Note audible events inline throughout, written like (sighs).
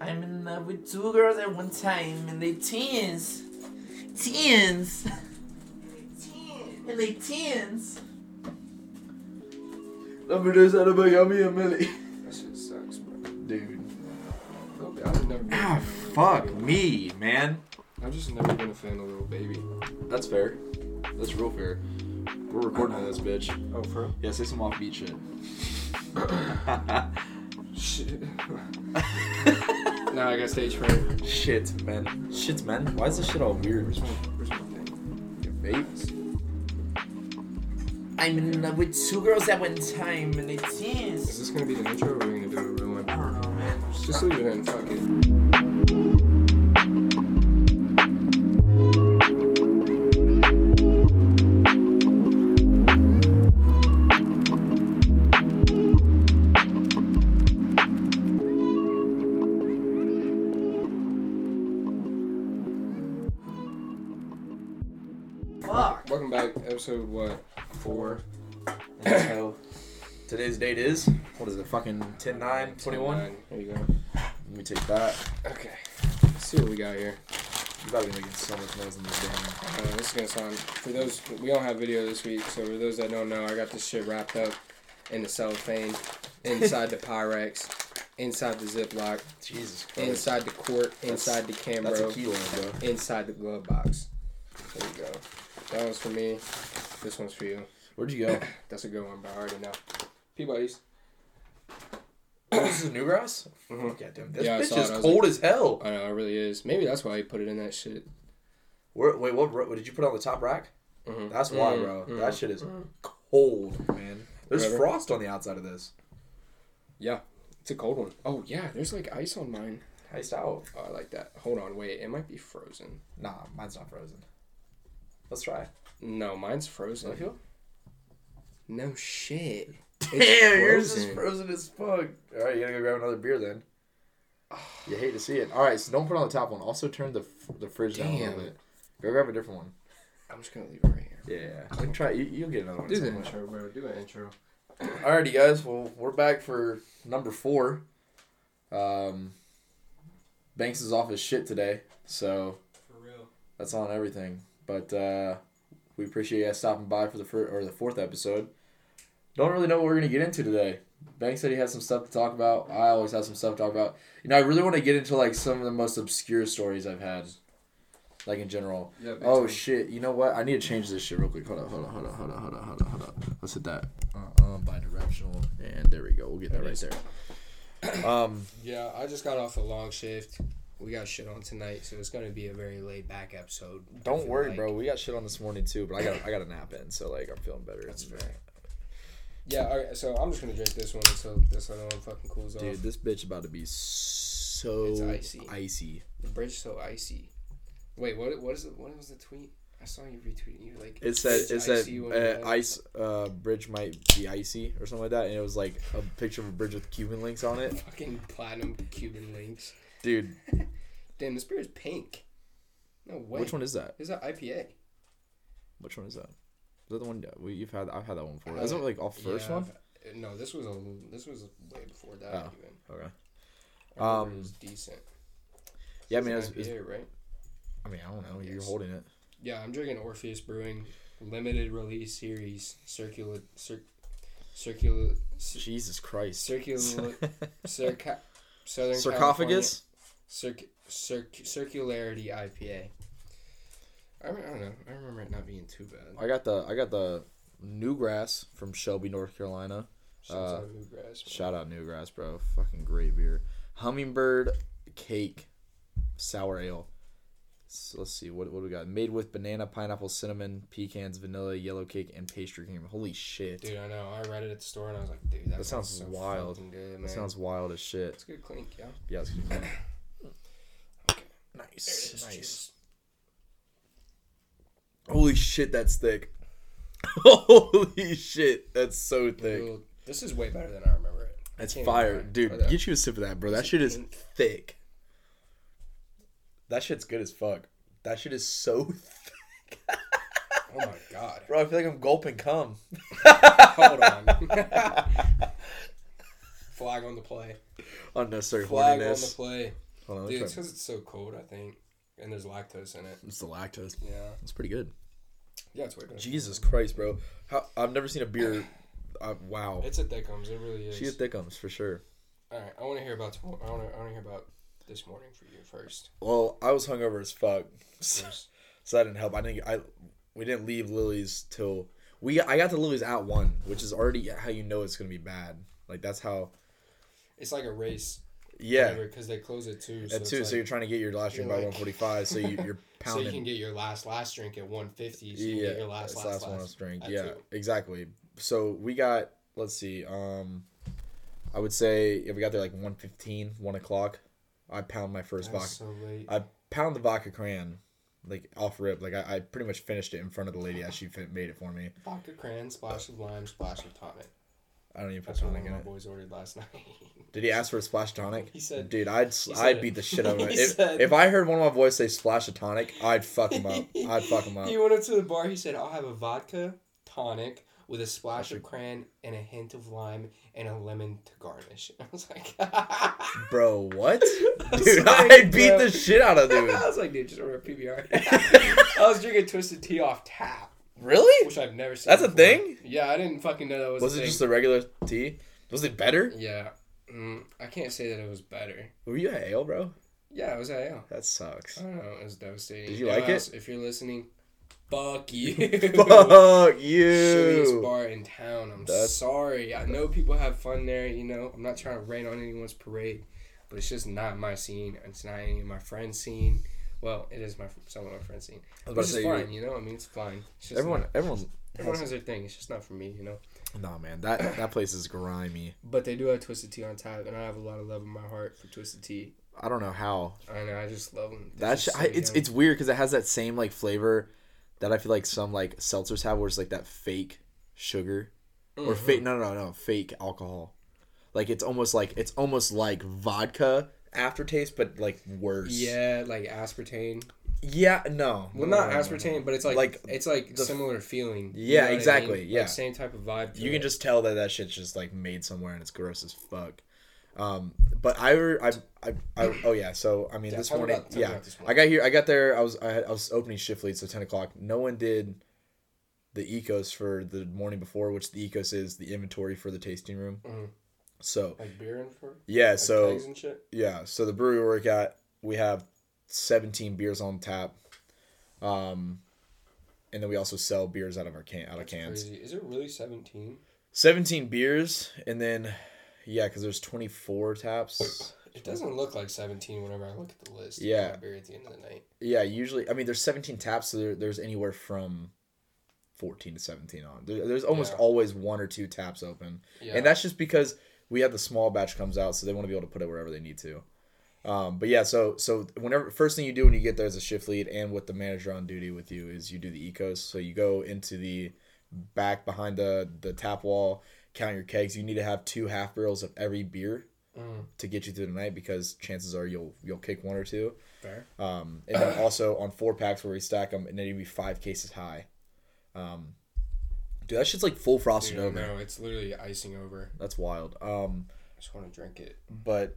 I'm in love with two girls at one time, and they teens. Teens. and they teens. Números out of Miami and Millie. That shit sucks, bro. Dude. Little- I've never been a Ah, fuck me, man. I've just never been a fan of Lil Baby. That's fair. That's real fair. We're recording this, bitch. Oh, for real? Yeah, say some offbeat shit. (laughs) (laughs) Shit. (laughs) I got stage fright. shit, man. Shit, man. Why is this shit all weird? Where's my, where's my thing? Your vape? I'm in love with two girls at one time, and they Is this gonna be the intro or are we gonna do a real one? I don't know, man. Just leave it in, fuck it. Episode what? Four. so, today's date is, what is it, fucking 10 9 21? Nine. There you go. Let me take that. Okay. Let's see what we got here. You gotta be making so much noise in this damn. Uh, this is gonna sound for those we don't have video this week, so for those that don't know, I got this shit wrapped up in the cellophane, (laughs) inside the Pyrex, inside the Ziploc, Jesus Christ. inside the quart, That's- inside the That's a Cambro, kilo, bro. inside the glove box. There you go. That one's for me. This one's for you. Where'd you go? (coughs) That's a good one, but I already know. Peabody's. oh, this is Newgrass? Mhm. Yeah, damn. This Yeah, I bitch saw it. is I was cold as hell. I know it really is. Maybe that's why he put it in that shit. Where, wait, what, what did you put on the top rack? Mhm. That's why, Mm, bro. mm. That shit is cold, man. There's Whatever. frost on the outside of this. Yeah, it's a cold one. Oh yeah, there's like ice on mine. Iced out. Oh, I like that. Hold on, wait. It might be frozen. Nah, mine's not frozen. Let's try. No, mine's frozen. feel? No shit. (laughs) Damn, yours is frozen as fuck. All right, you gotta go grab another beer then. (sighs) You hate to see it. All right, so don't put on the top one. Also turn the the fridge down a little bit. Go grab a different one. I'm just gonna leave it right here. Yeah, we can try. You, you'll get another one. Do at the some point. intro, bro. Do an intro. (clears throat) Alrighty, guys. Well, we're back for number four. Um, Banks is off his shit today, so For real. that's on everything. But uh, we appreciate you guys stopping by for the fir- or the fourth episode. Don't really know what we're gonna get into today. Banks said he has some stuff to talk about. I always have some stuff to talk about. You know, I really want to get into like some of the most obscure stories I've had, like in general. Yeah. Oh time. shit! You know what? I need to change this shit real quick. Hold on, hold on, hold on, hold on, hold on, hold on, hold on. Let's hit that. Uh, uh, bi-directional, and there we go. We'll get that right there. (coughs) Um, Yeah, I just got off a long shift. We got shit on tonight, so it's gonna be a very laid back episode. Don't worry, like. bro. We got shit on this morning too, but I got I got a nap in, so like I'm feeling better. That's fair. Yeah, alright, so I'm just gonna drink this one until this other one fucking cools off. Dude, this bitch about to be so It's icy. icy. The bridge so icy. Wait, what? What is it? What was the tweet? I saw you retweeting. You like It said "Bridge it said uh, ice uh, bridge might be icy or something like that, and it was like a picture of a bridge with Cuban links on it. fucking platinum Cuban links. Dude, (laughs) Damn, this beer is pink. No way. which one is that? is that IPA? Which one is that? Is that the one we, you've had? I've had that one before. Uh, Isn't it like off first Yeah, one? I've- No, this was a this was way before that Oh. even. Okay. Um, it was decent. Yeah, I mean, an it's, it's, IPA, right? I mean, I don't know. You're holding it. Yeah, I'm drinking Orpheus Brewing limited release series circular cir- circular cir- Jesus Christ. circular (laughs) circa, Southern Sarcophagus. Circ, circ, circularity IPA. I, re- I don't know. I remember it not being too bad. I got the I got the Newgrass from Shelby, North Carolina. Shouts uh, out Newgrass. man. Shout out Newgrass, bro. Fucking great beer. Hummingbird cake sour ale. So let's see what what we got. Made with banana, pineapple, cinnamon, pecans, vanilla, yellow cake, and pastry cream. Holy shit. Dude, I know. I read it at the store and I was like, dude, that, That sounds so wild. Good. That sounds wild as shit. It's good clink, yeah. Yeah, it's good. (clears throat) Okay. There it nice, is. nice. Cheers. Holy shit, that's thick. (laughs) Holy shit, that's so thick. Dude, This is way better than I remember it. That's fire, dude. That. Get you a sip of that, bro. That Is it shit is pink? thick. That shit's good as fuck. That shit is so (laughs) thick. Oh my god. Bro, I feel like I'm gulping cum. Hold on. (laughs) Flag on the play. Unnecessary Flag on the play. Hold on, Dude, it's because it's so cold, I think, and there's lactose in it. It's the lactose. Yeah, It's pretty good. yeah, it's way better. Jesus Christ, bro! How I've never seen a beer. Uh, wow, It's a Thickums. It really is. she a thickums for sure. All right, I want to hear about. Tomorrow. I want to. I want to hear about this morning for you first. Well, I was hungover as fuck, so First. that didn't help. I didn't. I we didn't leave Lily's till we. I got to Lily's at one, which is already how you know it's gonna be bad. Like that's how. It's like a race. Yeah, Because they close at two. at two. so you're trying to get your last drink by like- one forty five. So you, you're pounding. (laughs) so you can get your last last drink at one fifty. So you yeah, can get your last last last, last drink. Yeah, two. exactly. So we got. Let's see. Um, I would say if we got there like 1.15, 1 o'clock, I pound my first vodka. So. I pound the vodka cran, like off rip. Like I, I pretty much finished it in front of the lady as she made it for me. Vodka cran, splash of lime, splash of tonic. I don't even put That's one tonic of in my it. boys ordered last (laughs) night. Did he ask for a splash tonic? He said- "Dude, I'd s- I'd said- beat the shit out of (laughs) him. If, said- if I heard one of my boys say splash a tonic, I'd fuck him up. (laughs) I'd fuck him up. He went up to the bar. He said, "I'll have a vodka tonic with a splash of cran and a hint of lime and a lemon to garnish." I was like, Bro, what? I Dude, like, I'd beat bro. the shit out of dude. I was like, "Dude, just order a PBR." I was drinking twisted tea off tap, Really? which I've never seen. That's a thing? Yeah, I didn't fucking know that was. Was it thing. just a regular tea? Was it better? Yeah, mm, I can't say that it was better. Were you at ale, bro? Yeah, I was at ale. That sucks. I don't know. It was devastating. Did you like it? If you're listening, fuck you. (laughs) Fuck you. shittiest bar in town. I'm That's- sorry. I know people have fun there. You know, I'm not trying to rain on anyone's parade, but it's just not my scene. It's not any of my friends' scene. Well, it is my some of my friends' scene, I was about which is fine. You know, I mean, it's fine. It's just everyone, not- everyone, everyone has, has their thing. It's just not for me. You know, nah, man, that that place is grimy. but they do have twisted tea on tap, and I have a lot of love in my heart for twisted tea. I don't know how. I know. I just love them. That sh- I, it's it's weird because it has that same like flavor that I feel like some like seltzers have, where it's like that fake sugar or Mm-hmm. fake no no no no fake alcohol. Like it's almost like it's almost like vodka aftertaste, but like worse. Yeah, like aspartame. Yeah. No. Well, no, not no, no, no. aspartame, but it's like, Like it's like the- similar feeling. You Yeah, know what I exactly, mean? yeah. Like, same type of vibe. You can just tell that that shit's just like made somewhere and it's gross as fuck. Um, but I, I, I, I, oh yeah. So I mean, Yeah, this morning, about- yeah, this I got here. I got there. I was, I, had, I was opening shift lead, so ten o'clock. No one did the Ekos for the morning before, which the Ekos is the inventory for the tasting room. Mhm. So like beer and for yeah, like so and shit. yeah, so the brewery we work at, we have seventeen beers on tap, um, and then we also sell beers out of our can out of cans. crazy. Is it really seventeen? 17 beers and then yeah because there's 24 taps It doesn't look like seventeen whenever I look at the list. Yeah. beer at the end of the night. yeah usually i mean there's 17 taps so there, there's anywhere from 14 to 17 on there, there's almost Yeah. always one or two taps open Yeah, and that's just because we have the small batch comes out so they want to be able to put it wherever they need to um, but yeah so so whenever first thing you do when you get there as a shift lead and with the manager on duty with you is you do the Ekos so you go into the back behind the the tap wall count your kegs you need to have two half barrels of every beer Mm, to get you through the night because chances are you'll you'll kick one or two. fair. Um, and then also on four packs where we stack them, and then you'd be five cases high. Um, dude, that shit's like full frosted Dude, over. no, it's literally icing over. That's wild. Um, I just want to drink it. but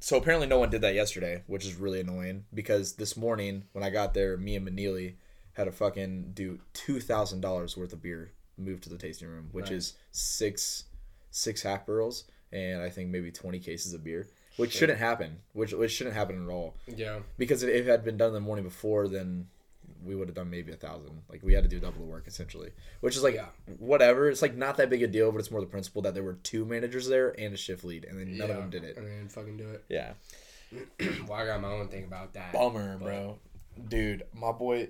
so apparently no one did that yesterday, which is really annoying because this morning when I got there, me and Manili had to fucking do two thousand dollars worth of beer moved to the tasting room, which Nice. is six six half barrels and I think maybe twenty cases of beer, which shouldn't happen. Which which shouldn't happen at all. Yeah, because if it had been done the morning before, then we would have done maybe a thousand. Like we had to do double the work essentially, which is like Yeah. whatever. It's like not that big a deal, but it's more the principle that there were two managers there and a shift lead, and then none of them did it. and then fucking do it. Yeah, (clears throat) well, I got my own thing about that. bummer, but- bro. Dude, my boy,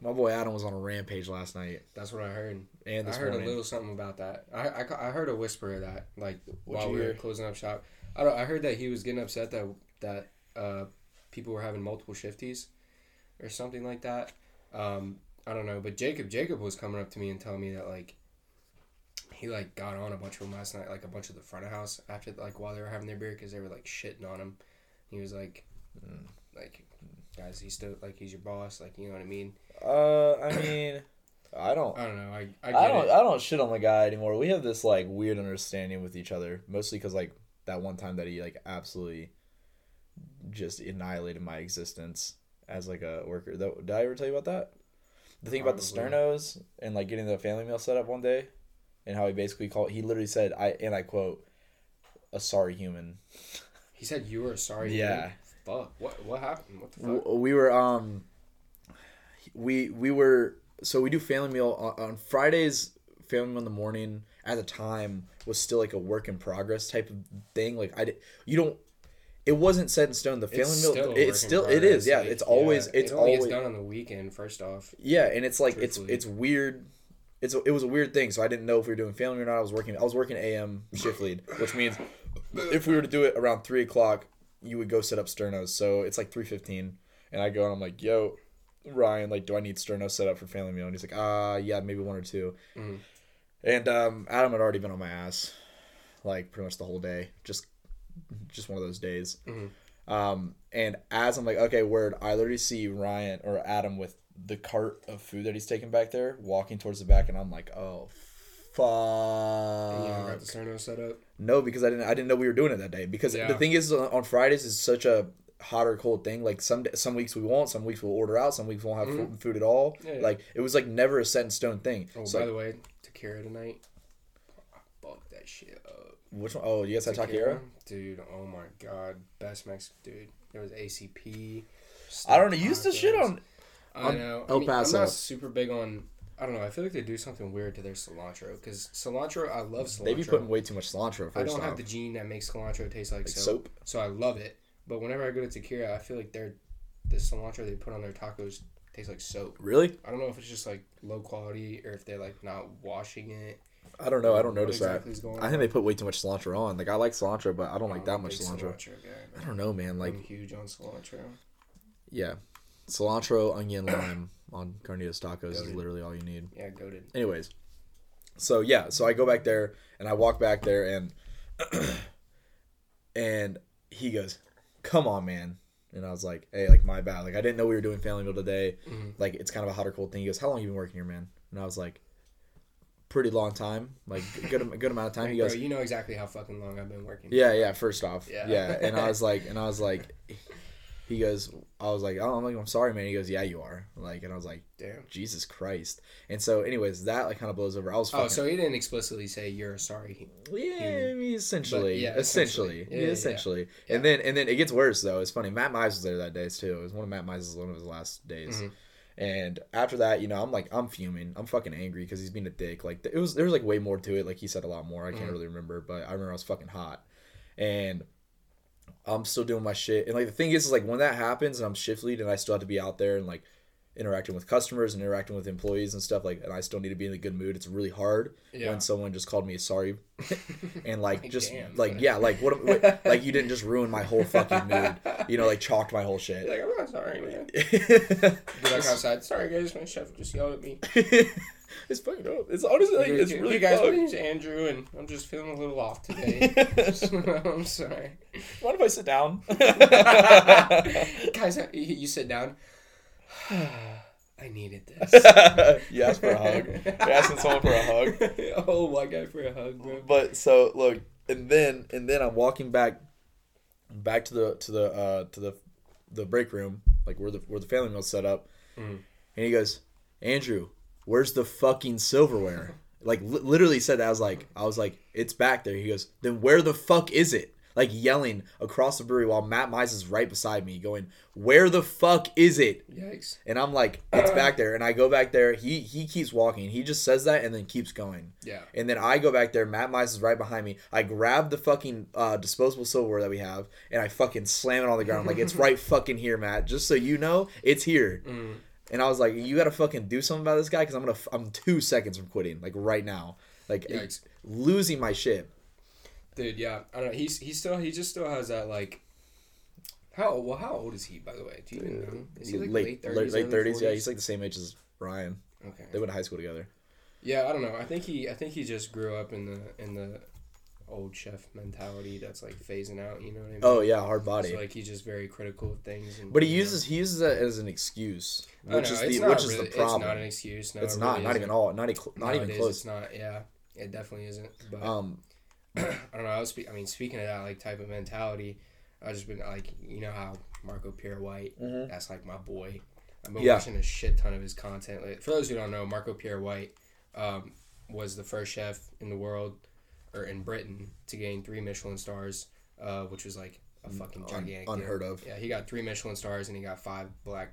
my boy Adam was on a rampage last night, That's what I heard. and I heard morning. a little something about that. I, I, I heard a whisper of that, like while you we were closing up shop. I don't. I heard that he was getting upset that that uh, people were having multiple shifties, or something like that. Um, I don't know, but Jacob Jacob was coming up to me and telling me that like he like got on a bunch of them last night, like a bunch of the front of house after like while they were having their beer because they were like shitting on him. He was like, Mm. like guys, he's still like he's your boss, like you know what I mean. Uh, I mean, I don't. I don't know. I I I, don't. it. I don't shit on the guy anymore. We have this like weird understanding with each other, mostly because like that one time that he like absolutely just annihilated my existence as like a worker. Though, did I ever tell you about that? The thing about the sternos and like getting the family meal set up one day, and how he basically called. He literally said, "I and I quote, a sorry human." He said you were a sorry. Yeah. man. Fuck. What what happened? What the fuck? We were um we we were so we do family meal on, on fridays family meal in the morning at the time was still like a work in progress type of thing like i did, you don't it wasn't set in stone the family It's meal still it's still it is. yeah like, it's always yeah, it's it always done on the weekend. First off, yeah and it's like it's Truthfully. it's weird it's it was a weird thing so i didn't know if we were doing family or not i was working i was working am shift lead which means if we were to do it around three o'clock you would go set up sternos so it's like 3.15 and i go and i'm like yo ryan like do i need sternos set up for family meal and he's like uh yeah maybe one or two Mhm. and um adam had already been on my ass like pretty much the whole day just just one of those days Mhm. um and as i'm like okay word i literally see ryan or adam with the cart of food that he's taking back there walking towards the back and i'm like oh and you got fuck the Sterno set up. no, because I didn't. I didn't know we were doing it that day. Because Yeah. the thing is, on Fridays is such a hot or cold thing. Like some some weeks we won't, some weeks we'll order out, some weeks we won't have Mhm. food, at all. Yeah, yeah. Like it was like never a set in stone thing. Oh, so by like, the way, Takira tonight. I fucked that shit up. Which one? Oh, you guys had Takira. Dude, oh my god. Best Mex dude. There was ACP. I don't know. You used to shit on. I know. El I mean, Paso. I'm not super big on. I don't know. I feel like they do something weird to their cilantro because cilantro. I love cilantro. They be putting way too much cilantro. I don't have the gene that makes cilantro taste like, like soap, soap. so I love it. But whenever I go to Takira, I feel like their the cilantro they put on their tacos tastes like soap. Really? I don't know if it's just like low quality or if they're like not washing it. I don't know. I don't notice exactly that. I think they put way too much cilantro on. Like I like cilantro, but I don't like that much big cilantro. guy, I don't know, man. Like I'm huge on cilantro. yeah, cilantro, onion, (coughs) lime on carnitas tacos is literally all you need. Yeah, goaded. anyways so yeah so i go back there and i walk back there and (clears throat) and he goes come on man and i was like hey like my bad like i didn't know we were doing family meal today Mhm. like it's kind of a hot or cold thing he goes how long you been working here man and i was like pretty long time like good a good amount of time Like, he bro, goes you know exactly how fucking long I've been working. yeah yeah first off Yeah. yeah, and i was (laughs) like and i was like he goes i was like oh i'm like i'm sorry man he goes yeah you are like and i was like Damn. jesus christ and so anyways that like kind of blows over i was Oh, so he didn't explicitly say you're sorry. Yeah, I mean, essentially, yeah, essentially, essentially. yeah, Yeah, essentially. And then and then it gets worse though. It's funny. Matt Mize was there that day too. It was one of Matt Mize's one of his last days. Mhm. And after that, you know, I'm like, I'm fuming. I'm fucking angry because he's being a dick. Like it was, there was like way more to it. Like he said a lot more. I can't Mhm. really remember, but I remember I was fucking hot, and I'm still doing my shit. And like the thing is, is like when that happens and I'm shift lead and I still have to be out there and like interacting with customers and interacting with employees and stuff like and I still need to be in a good mood. It's really hard Yeah. when someone just called me sorry (laughs) and like (laughs) just damn. like yeah like what, what (laughs) like you didn't just ruin my whole fucking mood you know like chalked my whole shit You're like, I'm not sorry, man. Be like outside. Sorry, guys. My chef just yelled at me. it's fucking dope it's honestly like, it's Hey, really guys. My fun. name's Andrew, and I'm just feeling a little off today. I'm sorry. Mind if I sit down? guys, you sit down. (sighs) I needed this. (laughs) you asked for a hug. You're asking someone for a hug. (laughs) oh, white guy for a hug, bro. But so look, and then and then I'm walking back, back to the to the uh to the the break room, like where the where the family meal's set up, Mhm. and he goes, Andrew, where's the fucking silverware? like li- literally said that. I was like, I was like, it's back there. He goes, then where the fuck is it? Like yelling across the brewery while Matt Mize is right beside me, going, "Where the fuck is it?" Yikes. And I'm like, "It's back there." And I go back there. He he keeps walking. He just says that and then keeps going. Yeah. And then I go back there. Matt Mize is right behind me. I grab the fucking uh, disposable silverware that we have, and I fucking slam it on the ground. I'm like, it's (laughs) right fucking here, Matt. Just so you know, it's here. Mm. And I was like, you gotta fucking do something about this guy because I'm gonna. f- I'm two seconds from quitting, like right now, like losing my shit. Dude, yeah. I don't know. He's he still he just still has that like. How well? How old is he? By the way, do you even know? Is he like late thirties? late thirties. Yeah, he's like the same age as Ryan. okay. They went to high school together. Yeah, I don't know. I think he I think he just grew up in the in the old chef mentality that's like phasing out. You know what I mean? Oh yeah, hard body. So like he's just very critical of things. And, but he you know. uses he uses that as an excuse, which know, is the which is the problem. It's not an excuse. No, it's it not really not even isn't. all not, e- not even close. It's not. Yeah, it definitely isn't. But Um, (clears throat) I don't know. I was. Spe- I mean, speaking of that like type of mentality, I've just been like, you know how Marco Pierre White, Mhm. that's like my boy. I've been Yeah. watching a shit ton of his content. Like, for those who don't know, Marco Pierre White um, was the first chef in the world or in Britain to gain three Michelin stars, uh, which was like a fucking Un- gigantic deal. unheard of. Yeah, he got three Michelin stars and he got five black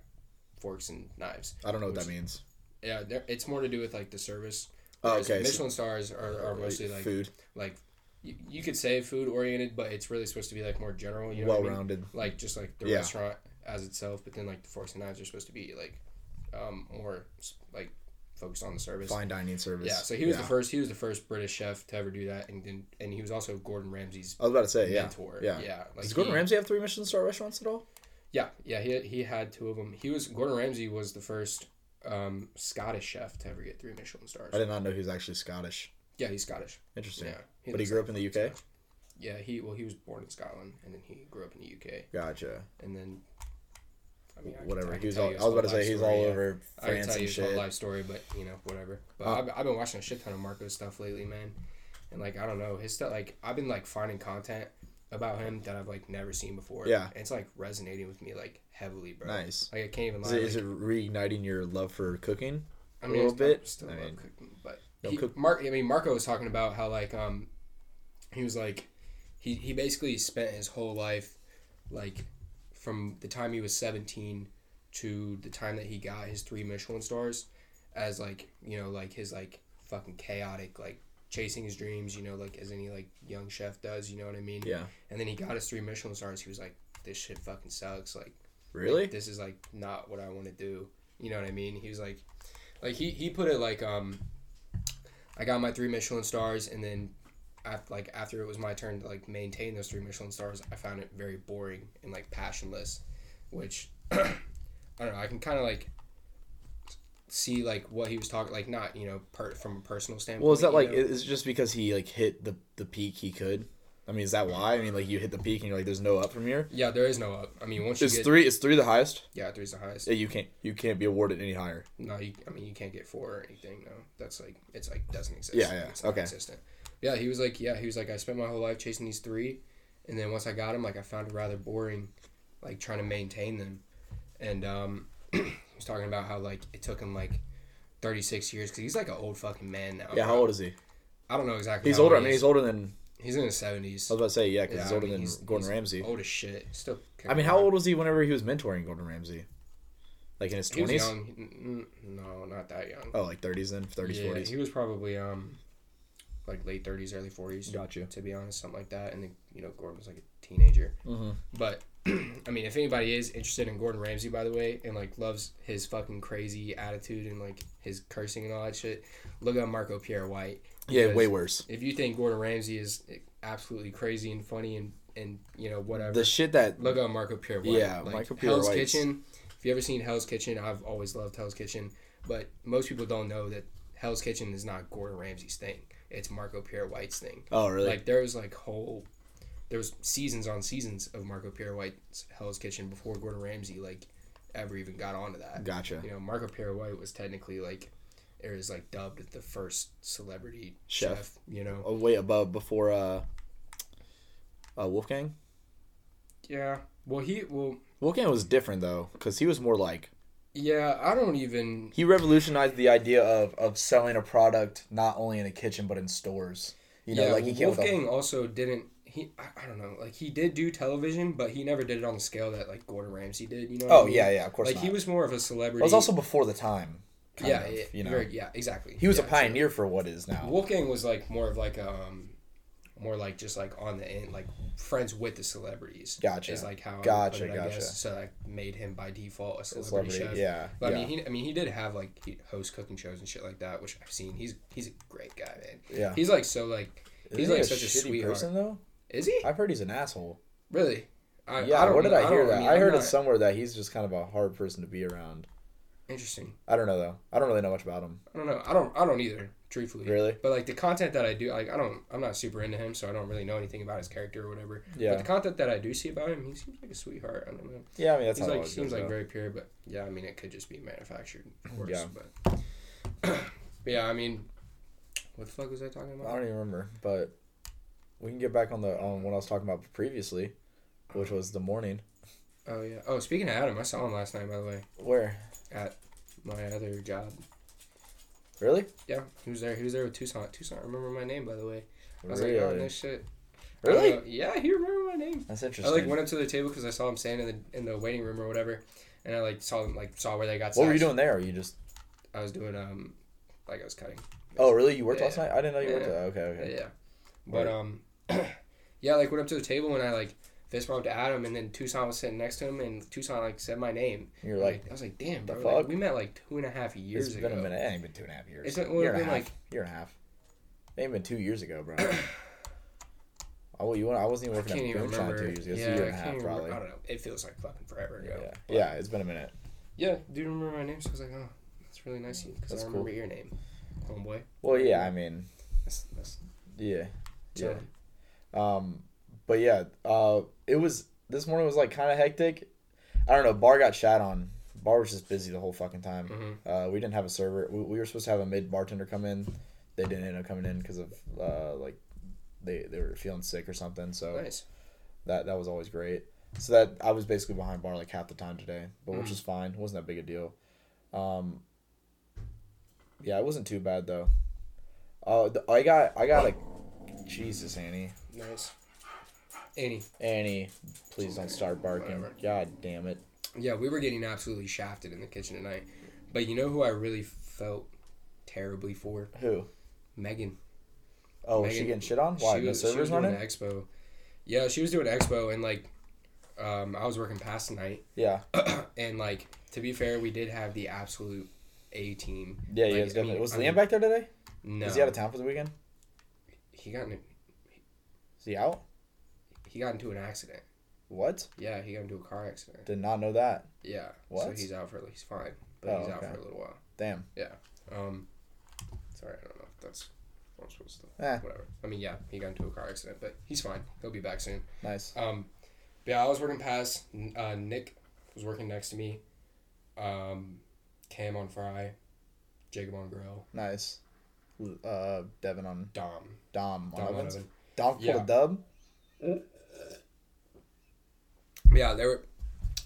forks and knives. I don't know what that means. Yeah, it's more to do with like the service. Oh, okay. so- Michelin stars are, are mostly like food, like you, you could say food oriented, but it's really supposed to be like more general. You know what I mean? Like just like the Yeah. restaurant as itself, but then like the forks and knives are supposed to be like um, more like focused on the service. Fine dining service. Yeah, so he was Yeah. the first. He was the first British chef to ever do that, and then and he was also Gordon Ramsay's I was about to say, yeah. mentor. Yeah. yeah. Like Does Gordon he- Ramsay have three Michelin star restaurants at all? Yeah, yeah. He he had two of them. He was Gordon Ramsay was the first um, Scottish chef to ever get three Michelin stars. I did not know he was actually Scottish. Yeah, he's Scottish. Interesting. Yeah, but he grew up in the UK. Scotland. Yeah, he well he was born in Scotland and then he grew up in the UK Gotcha. and then. I mean, I could- Whatever. I could He was all, I was about to say life he's story, all yeah. over I can France tell you and his whole life story, but you know whatever. But Uh, I've, I've been watching a shit ton of Marco's stuff lately, man, and like I don't know his stuff. Like I've been like finding content about him that I've like never seen before. Yeah. and it's like resonating with me like heavily, bro. Nice. Like I can't even lie. Is it, is like- it reigniting your love for cooking? I a mean, little I bit? Still I love mean, cooking, but don't he, Mark. I mean, Marco was talking about how like um, he was like, he he basically spent his whole life, like, from the time he was seventeen to the time that he got his three Michelin stars, as like you know like his like fucking chaotic like chasing his dreams, you know, like as any like young chef does, you know what I mean? Yeah. And then he got his three Michelin stars. He was like, this shit fucking sucks. Like Really? this is like not what I want to do. You know what I mean? He was like, like he, he put it like um, I got my three Michelin stars, and then, after, like after it was my turn to like maintain those three Michelin stars, I found it very boring and like passionless, which (clears throat) I don't know. I can kind of like see like what he was talking like not you know per, from a personal standpoint. Well, is that like know? is it just because he like hit the the peak he could? I mean, is that why? I mean, like you hit the peak and you're like, there's no up from here. yeah, there is no up. I mean, once you Is get three is three the highest? yeah, three's the highest. Yeah, you can't you can't be awarded any higher. No, you, I mean you can't get four or anything. No, that's like it's like doesn't exist. Yeah, yeah, It's okay. non-existent. Yeah, he was like, yeah, he was like, I spent my whole life chasing these three, and then once I got them, like I found it rather boring, like trying to maintain them, and um, (clears throat) he was talking about how like it took him like thirty six years because he's like an old fucking man now. Yeah, how old is he? I don't know exactly. He's older. I mean, he's older than He's in his seventies. I was about to say. Yeah, because Yeah, he's I older mean, than he's- Gordon he's Ramsay. Old as shit. Still. I mean, how old was he whenever he was mentoring Gordon Ramsay? Like in his twenties? young. He- n- n- No, not that young. Oh, like thirties then, thirties, yeah, forties. he was probably um, like late thirties, early forties. Got you. To be honest, something like that. And then you know Gordon was like a teenager. Mm-hmm. But (clears throat) I mean, if anybody is interested in Gordon Ramsay, by the way, and like loves his fucking crazy attitude and like his cursing and all that shit, look up Marco Pierre White. Yeah, way worse. If you think Gordon Ramsay is absolutely crazy and funny and and you know whatever, The shit that look up Marco Pierre White. Yeah, like, Marco Pierre Hell's White's- Kitchen. If you ever seen Hell's Kitchen, I've always loved Hell's Kitchen, but most people don't know that Hell's Kitchen is not Gordon Ramsay's thing. It's Marco Pierre White's thing. Oh, really? Like there was like whole, there was seasons on seasons of Marco Pierre White's Hell's Kitchen before Gordon Ramsay like ever even got onto that. gotcha. You know, Marco Pierre White was technically like, it was like dubbed the first celebrity Chef. chef. you know. Oh, way above before uh, uh, Wolfgang. Yeah. Well, he well. Wolfgang was different though, because he was more like Yeah, I don't even. he revolutionized the idea of of selling a product not only in a kitchen but in stores. You know, yeah, like he came with a, Wolfgang also didn't. He I, I don't know. Like he did do television, but he never did it on the scale that like Gordon Ramsay did. You know? Oh I mean? yeah, yeah, of course. Like not. he was more of a celebrity. It was also before the time. Yeah, of, yeah, you know, very- yeah, exactly. he was Yeah, a pioneer for what is now. Wolfgang was like more of like um, more like just like on the end, like friends with the celebrities. Gotcha. Is like how I Gotcha, it, I gotcha. guess. So that made him by default a celebrity, Celebrity, chef. yeah. But yeah. I mean, he, I mean, he did have like he host cooking shows and shit like that, which I've seen. He's he's a great guy, man. yeah. He's like so like he's Isn't he like such a sweetheart. person though. Is he I've heard he's an asshole. really? I, yeah, I where did I, hear don't- that? mean, I heard not- it somewhere that he's just kind of a hard person to be around. Interesting. I don't know though. I don't really know much about him. I don't know. I don't. I don't either. Truthfully. Really? But like the content that I do, like I don't. I'm not super into him, so I don't really know anything about his character or whatever. Yeah. But the content that I do see about him, he seems like a sweetheart. I don't know. Yeah, I mean that's He's how like seems goes, like though. very pure, but yeah, I mean it could just be manufactured. Of course, Yeah. But, (clears throat) but yeah, I mean, what the fuck was I talking about? I don't even remember, but we can get back on the on what I was talking about previously. which was the morning. Oh yeah. Oh, speaking of Adam, I saw him last night. By the way, Where? at my other job. Really? Yeah, he was there. He was there with Tucson. Tucson, remember my name by the way. I was like, oh, Really? no shit. Really? Uh, yeah, he remembered my name. That's interesting. I like went up to the table because I saw him standing in the in the waiting room or whatever, and I like saw them like saw where they got. what were you doing there? Or you just? I was doing um, like I was cutting. Oh, really? You worked Yeah. last night? I didn't know you worked. Yeah. there. Okay, okay. yeah. But um, (clears throat) yeah, like went up to the table and I like fist bumped Adam, and then Tucson was sitting next to him, and Tucson like said my name. You're like, I was like, damn, the bro, like, fuck? we met like two and a half years it's ago. It's been a minute. It ain't been two and a half years. It's been- year and a been half. like- year and a half. It ain't been two years ago, bro. (coughs) oh, you? Want? I wasn't even working at Boomshine remember. two years ago. Yeah, a year and a half, even probably. I don't know. It feels like fucking forever ago. Yeah, But, yeah. It's been a minute. Yeah, do you remember my name? So I was like, oh, that's really nice of you because I remember cool. your name, homeboy. Well, yeah. I mean, That's that's yeah, yeah. Um, but yeah, uh, it was this morning was like kind of hectic. I don't know. Bar got shat on. Bar was just busy the whole fucking time. Mhm. Uh, we didn't have a server. We, we were supposed to have a mid bartender come in. They didn't end up coming in because of uh, like they they were feeling sick or something. So Nice. that that was always great. So that I was basically behind bar like half the time today, but which Mm. was fine. It wasn't that big a deal. Um, yeah, it wasn't too bad though. Uh, the- I got I got like Jesus Annie Nice. Annie. Annie, please don't start barking. Whatever. God damn it. Yeah, we were getting absolutely shafted in the kitchen tonight. But you know who I really felt terribly for? Who? Megan. Oh, was she Megan- getting shit on? Why? She the was, she servers was doing running? an expo. Yeah, she was doing expo and like um, I was working past tonight Yeah, (clears throat) and like to be fair, we did have the absolute A team. yeah, Like, yeah. I It's definitely. mean- was I Liam mean- back there today? No. Is he out of town for the weekend? He got in, Is he out? He got into an accident. What? Yeah, he got into a car accident. Did not know that. Yeah. What? So he's out for he's fine, but Oh, he's out okay. for a little while. Damn. Yeah. Um, sorry, I don't know if that's what I'm supposed to. Eh. Whatever. I mean, yeah, he got into a car accident, but he's fine. He'll be back soon. Nice. Um, but yeah, I was working past. Uh, Nick was working next to me. Um, Cam on fry, Jacob on grill, Nice. Uh, Devin on Dom. Dom on Dom oven. Dom pulled Yeah. a dub. Yeah, there were.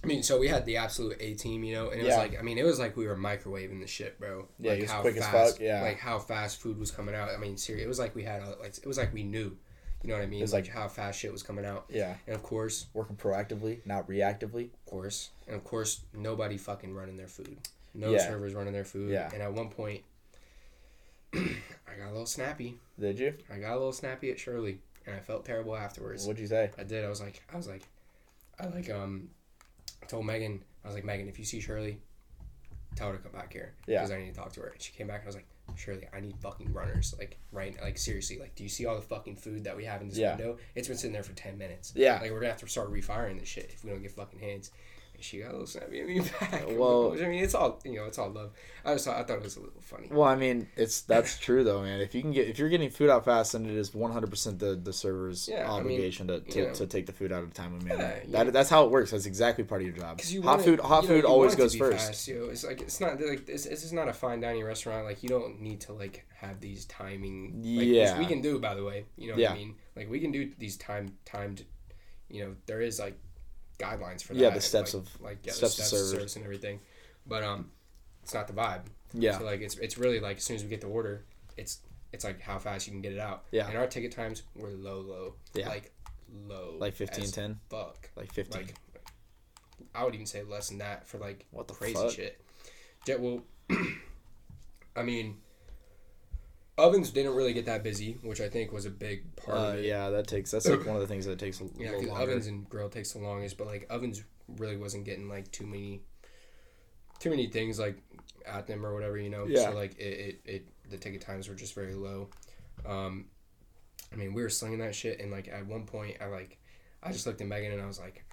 I mean, so we had the absolute A team, you know, and it was like, I mean, it was like we were microwaving the shit, bro. Yeah, like how quick as fast, fuck, yeah. like how fast food was coming out. I mean, seriously, it was like we had, a, like, it was like we knew, you know what I mean? It was like, like- how fast shit was coming out, Yeah, and of course, working proactively, not reactively. of course, and of course, nobody fucking running their food. No Yeah. servers running their food. Yeah. And at one point, (clears throat) I got a little snappy. Did you? I got a little snappy at Shirley, and I felt terrible afterwards. What'd you say? I did. I was like, I was like, I like um, I told Megan, I was like, Megan, if you see Shirley, tell her to come back here. Yeah. Because I need to talk to her. And she came back and I was like, Shirley, I need fucking runners. Like right, like seriously, like, do you see all the fucking food that we have in this Yeah. window? It's been sitting there for ten minutes. Yeah. Like we're gonna have to start refiring this shit if we don't get fucking hands. She got a little snappy at me back. Well- I mean, it's all you know, it's all love. I just thought, I thought it was a little funny. Well, I mean, it's (laughs) that's true though, man. If you can get if you're getting food out fast, then it is 100 percent the the server's Yeah, I mean, obligation to, to, you know. to take the food out at a timely manner. Yeah, that know. that's how it works. That's exactly part of your job. You Hot food, hot you know, food always want it to goes first. Fast, you know? It's like it's not like this. This is not a fine dining restaurant. Like you don't need to like have these timing. Like, which Yeah. we can do by the way. You know what Yeah. I mean? Like we can do these time timed. You know there is like guidelines for that. Yeah, the steps like, of- like yeah, steps steps of service. service and everything. But um, it's not the vibe. Yeah, So like it's it's really like as soon as we get the order, it's it's like how fast you can get it out. Yeah. And our ticket times were low, low. Yeah. Like low. like 15, 10, Fuck like 15. like I would even say less than that for like What the crazy fuck? shit. Yeah, well, (clears throat) I mean, ovens didn't really get that busy, which I think was a big part uh, of it. yeah, that takes that's like one of the things that takes a (clears throat) yeah, little longer. ovens and grill takes the longest, but like ovens really wasn't getting like too many, too many things like at them or whatever, you know. Yeah. So like it, it, it the ticket times were just very low. Um, I mean, we were slinging that shit, and like at one point, I like, I just looked at Megan and I was like,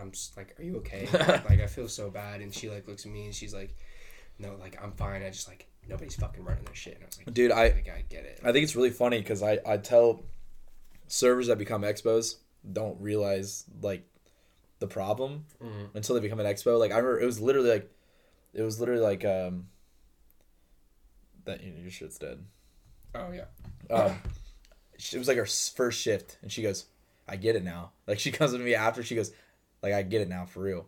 I'm just like, are you okay? (laughs) like I feel so bad, and she like looks at me and she's like, no, like I'm fine. I just like nobody's fucking running their shit, and I was like, Dude, I I get it. I think it's really funny because I, I tell servers that become expos don't realize like the problem Mhm. until they become an expo. Like I remember it was literally like it was literally like um that you know, your shit's dead. Oh yeah. Um, (laughs) it was like our s- first shift, and she goes, I get it now. Like she comes to me after she goes, like I get it now for real.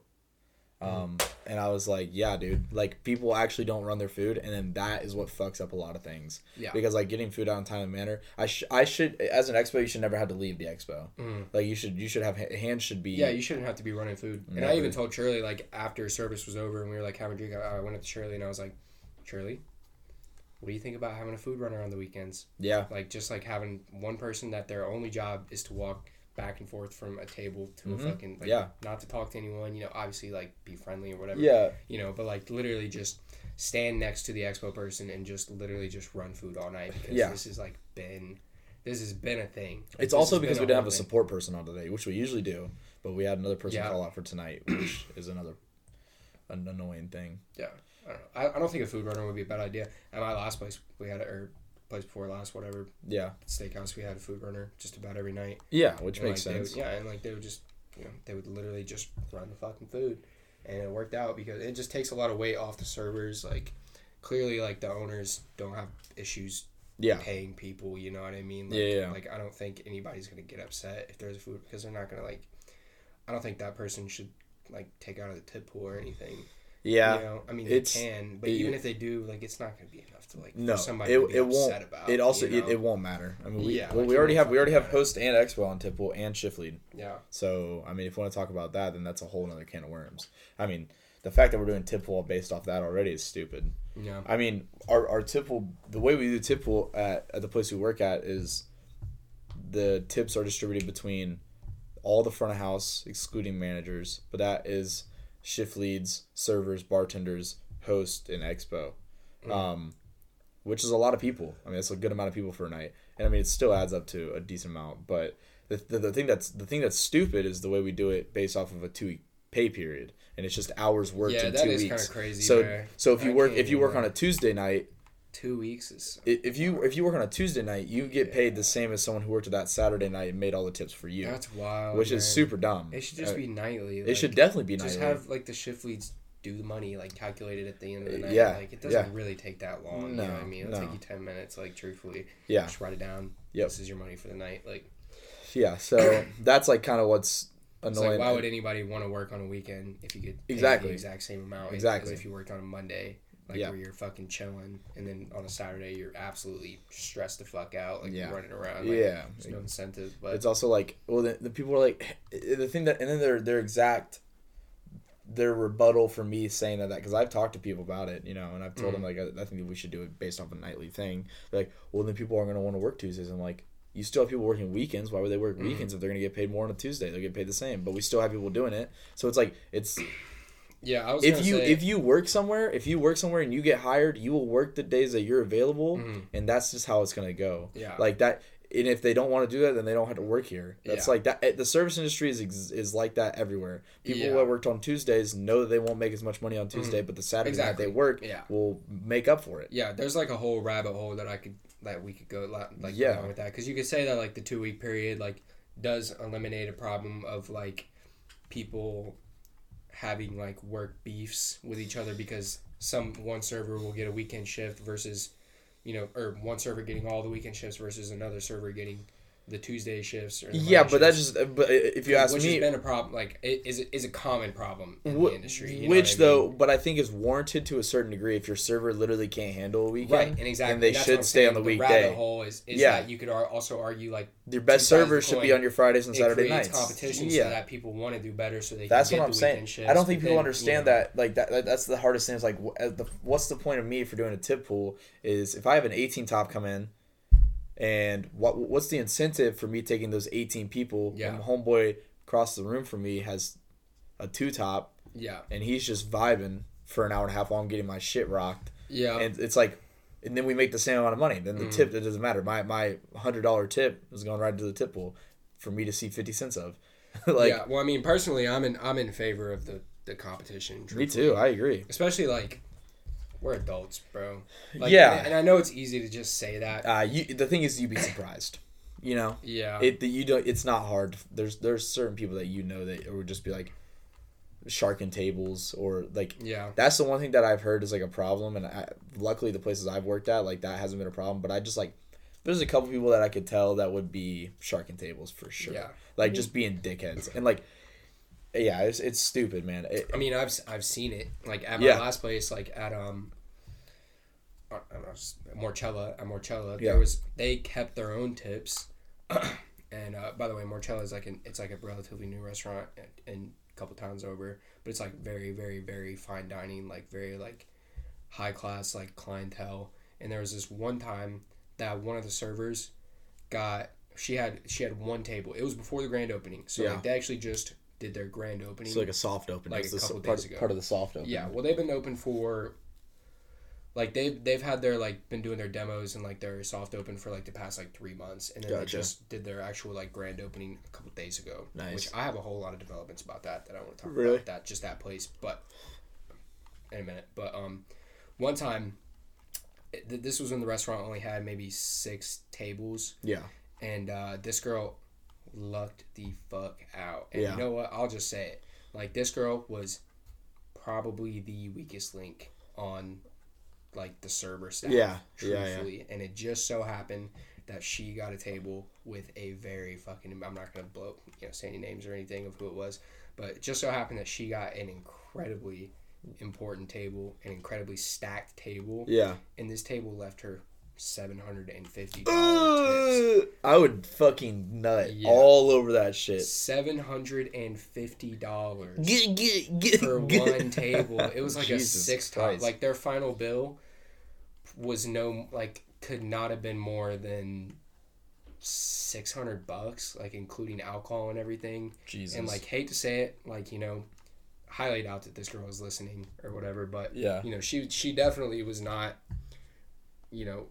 Um, and I was like, yeah, dude. Like people actually don't run their food, and then that is what fucks up a lot of things. Yeah. Because like getting food out in time and manner, I sh- I should as an expo, you should never have to leave the expo. Mhm. Like you should you should have hands should be. Yeah, you shouldn't have to be running food. And I even told Shirley like after service was over and we were like having a drink. I I went up to Shirley and I was like, Shirley, what do you think about having a food runner on the weekends? yeah. Like just like having one person that their only job is to walk back and forth from a table to Mhm. a fucking like Yeah. not to talk to anyone. You know, obviously like be friendly or whatever. Yeah. You know, but like literally just stand next to the expo person and just literally just run food all night because Yeah. this has like been this has been a thing. Like, It's also because we didn't have a thing. support person on today, which we usually do, but we had another person Yeah. call out for tonight, which is another an annoying thing. Yeah, I don't know. I, I don't think a food runner would be a bad idea. At my last place, we had a, or place before last, whatever Yeah. steakhouse, we had a food runner just about every night. Yeah, which And, makes like, sense. would- yeah, and like they would just, you know, they would literally just run the fucking food, and it worked out because it just takes a lot of weight off the servers. Like, clearly, like the owners don't have issues Yeah. paying people. You know what I mean? Like, Yeah, yeah. Like I don't think anybody's gonna get upset if there's food because they're not gonna like. I don't think that person should like take out of the tip pool or anything. Yeah. You know, I mean, they can, but it- even if they do, like, it's not going to be enough to like No, for somebody it, it upset won't. about. It also you it, know? it won't matter. I mean, we Yeah, well, like, we already have we already have host and expo on tip pool and shift lead. yeah, So I mean, if we want to talk about that, then that's a whole other can of worms. I mean, the fact that we're doing tip pool based off that already is stupid. yeah, I mean, our our tip pool, the way we do tip pool at, at the place we work at is the tips are distributed between all the front of house, excluding managers, but that is shift leads, servers, bartenders, host, and expo. Mm. Um, which is a lot of people. I mean, it's a good amount of people for a night, and I mean, it still adds up to a decent amount. But the, the, the thing that's the thing that's stupid is the way we do it based off of a two week pay period, and it's just hours worked yeah. in That two is kind weeks. of crazy. So bro. so if you I work if you work on a Tuesday night, two weeks is if you if you work on a Tuesday night, you get paid the same as someone who worked on that Saturday night and made all the tips for you, that's wild. which man. is super dumb. It should just Uh, be nightly. It should definitely be just nightly. have like the shift leads do the money like calculated at the end of the Uh, night. yeah, like it doesn't yeah. really take that long. you know No, what I mean? It'll no. take you ten minutes. Like truthfully, yeah, just write it down. Yep. This is your money for the night. Like, yeah. So (coughs) that's like kind of what's annoying. like why would anybody want to work on a weekend if you paid Exactly. the exact same amount? Exactly. As if you worked on a Monday, like Yeah. where you're fucking chilling, and then on a Saturday you're absolutely stressed the fuck out, like Yeah. running around. Like, yeah, There's no incentive, but it's also like well the, the people are like eh, the thing that and then their their exact their rebuttal for me saying that that because I've talked to people about it you know and I've told them mm. like I, I think that we should do it based off a nightly thing They're like well then people aren't going to want to work Tuesdays I'm like you still have people working weekends why would they work mm. weekends if they're going to get paid more on a Tuesday they'll get paid the same but we still have people doing it so it's like it's yeah, I was if you say, if you work somewhere if you work somewhere and you get hired you will work the days that you're available Mhm. and that's just how it's going to go Yeah. like that and if they don't want to do that then they don't have to work here that's Yeah. like that eh, the service industry is is like that everywhere people Yeah. that worked on tuesdays know that they won't make as much money on tuesday but the saturday Mm-hmm. Exactly. night they work Yeah. will make up for it yeah, there's like a whole rabbit hole that I could that we could go li- like Yeah. with that because you could say that like the two week period like does eliminate a problem of like people having like work beefs with each other because some one server will get a weekend shift versus you know or one server getting all the weekend shifts versus another server getting the Tuesday shifts or the yeah but that's just but if you ask which me has been a problem like it is is a common problem in Wh- the industry which what I mean? though, but I think is warranted to a certain degree. If your server literally can't handle a weekend, Right, and exactly. then they should stay saying, on the Rabbit weekday. hole is, is Yeah. that you could also argue like Your best servers should be on your Fridays and Saturday nights. competition yeah, so that people want to do better so they that's what I'm the saying. shifts. I don't think people then, understand you know, that. Like that, that- that's the hardest thing. Is like, uh, the, what's the point of me for doing a tip pool? Is if I have an 18 top come in, and what what's the incentive for me taking those 18 people? Yeah. Homeboy across the room from me has a two top, Yeah, and he's just vibing for an hour and a half while I'm getting my shit rocked, yeah, and it's like. And then we make the same amount of money. Then the Mm. tip, it doesn't matter. My my hundred dollar tip is going right into the tip pool, for me to see fifty cents of. (laughs) like yeah. Well, I mean, personally, I'm in I'm in favor of the the competition. me too. I agree. Especially like we're adults, bro. Like, Yeah. and, and I know it's easy to just say that. Uh, you the thing is, you'd be surprised. You know, yeah, it you don't. It's not hard. There's there's certain people that you know that would just be like sharking tables or like yeah, that's the one thing that I've heard is like a problem. And I, luckily, the places I've worked at, like that hasn't been a problem. But I just like there's a couple people that I could tell that would be sharking tables for sure. Yeah. Like just being dickheads and like, yeah, it's it's stupid, man. It, I mean, I've I've seen it like at my Yeah. last place, like at um, I don't know, Morcella at Morcella. Yeah. There was they kept their own tips, (clears throat) and uh, by the way, Morcella is like an it's like a relatively new restaurant and, and a couple towns over, but it's like very very very fine dining, like very like high class like clientele. And there was this one time that one of the servers got she had she had one table. It was before the grand opening, so Yeah. like they actually just did their grand opening. it's like a soft opening. Like It's a the couple part, days ago. part of the soft opening. Yeah, well, they've been open for like they've they've had their like been doing their demos and like their soft open for like the past like three months, and then they just did their actual like grand opening a couple days ago. Nice. Which I have a whole lot of developments about that that I want to talk Really? about that just that place, but in a minute. But um, one time. it- This was when the restaurant only had maybe six tables, Yeah. and uh, this girl lucked the fuck out. And Yeah. you know what? I'll just say it. Like this girl was probably the weakest link on like the server staff. Yeah. Yeah, yeah. And it just so happened that she got a table with a very fucking I'm not gonna blow you know, say any names or anything of who it was. But it just so happened that she got an incredibly important table, an incredibly stacked table. Yeah. And this table left her seven hundred and fifty dollars. I would fucking nut Yeah. all over that shit. Seven hundred and fifty dollars for one table. It was (laughs) like Jesus a six top. Like their final bill was no like could not have been more than six hundred bucks, like including alcohol and everything. Jesus. And like hate to say it, like you know, highly doubt that this girl was listening or whatever. But Yeah. you know, she she definitely was not, you know,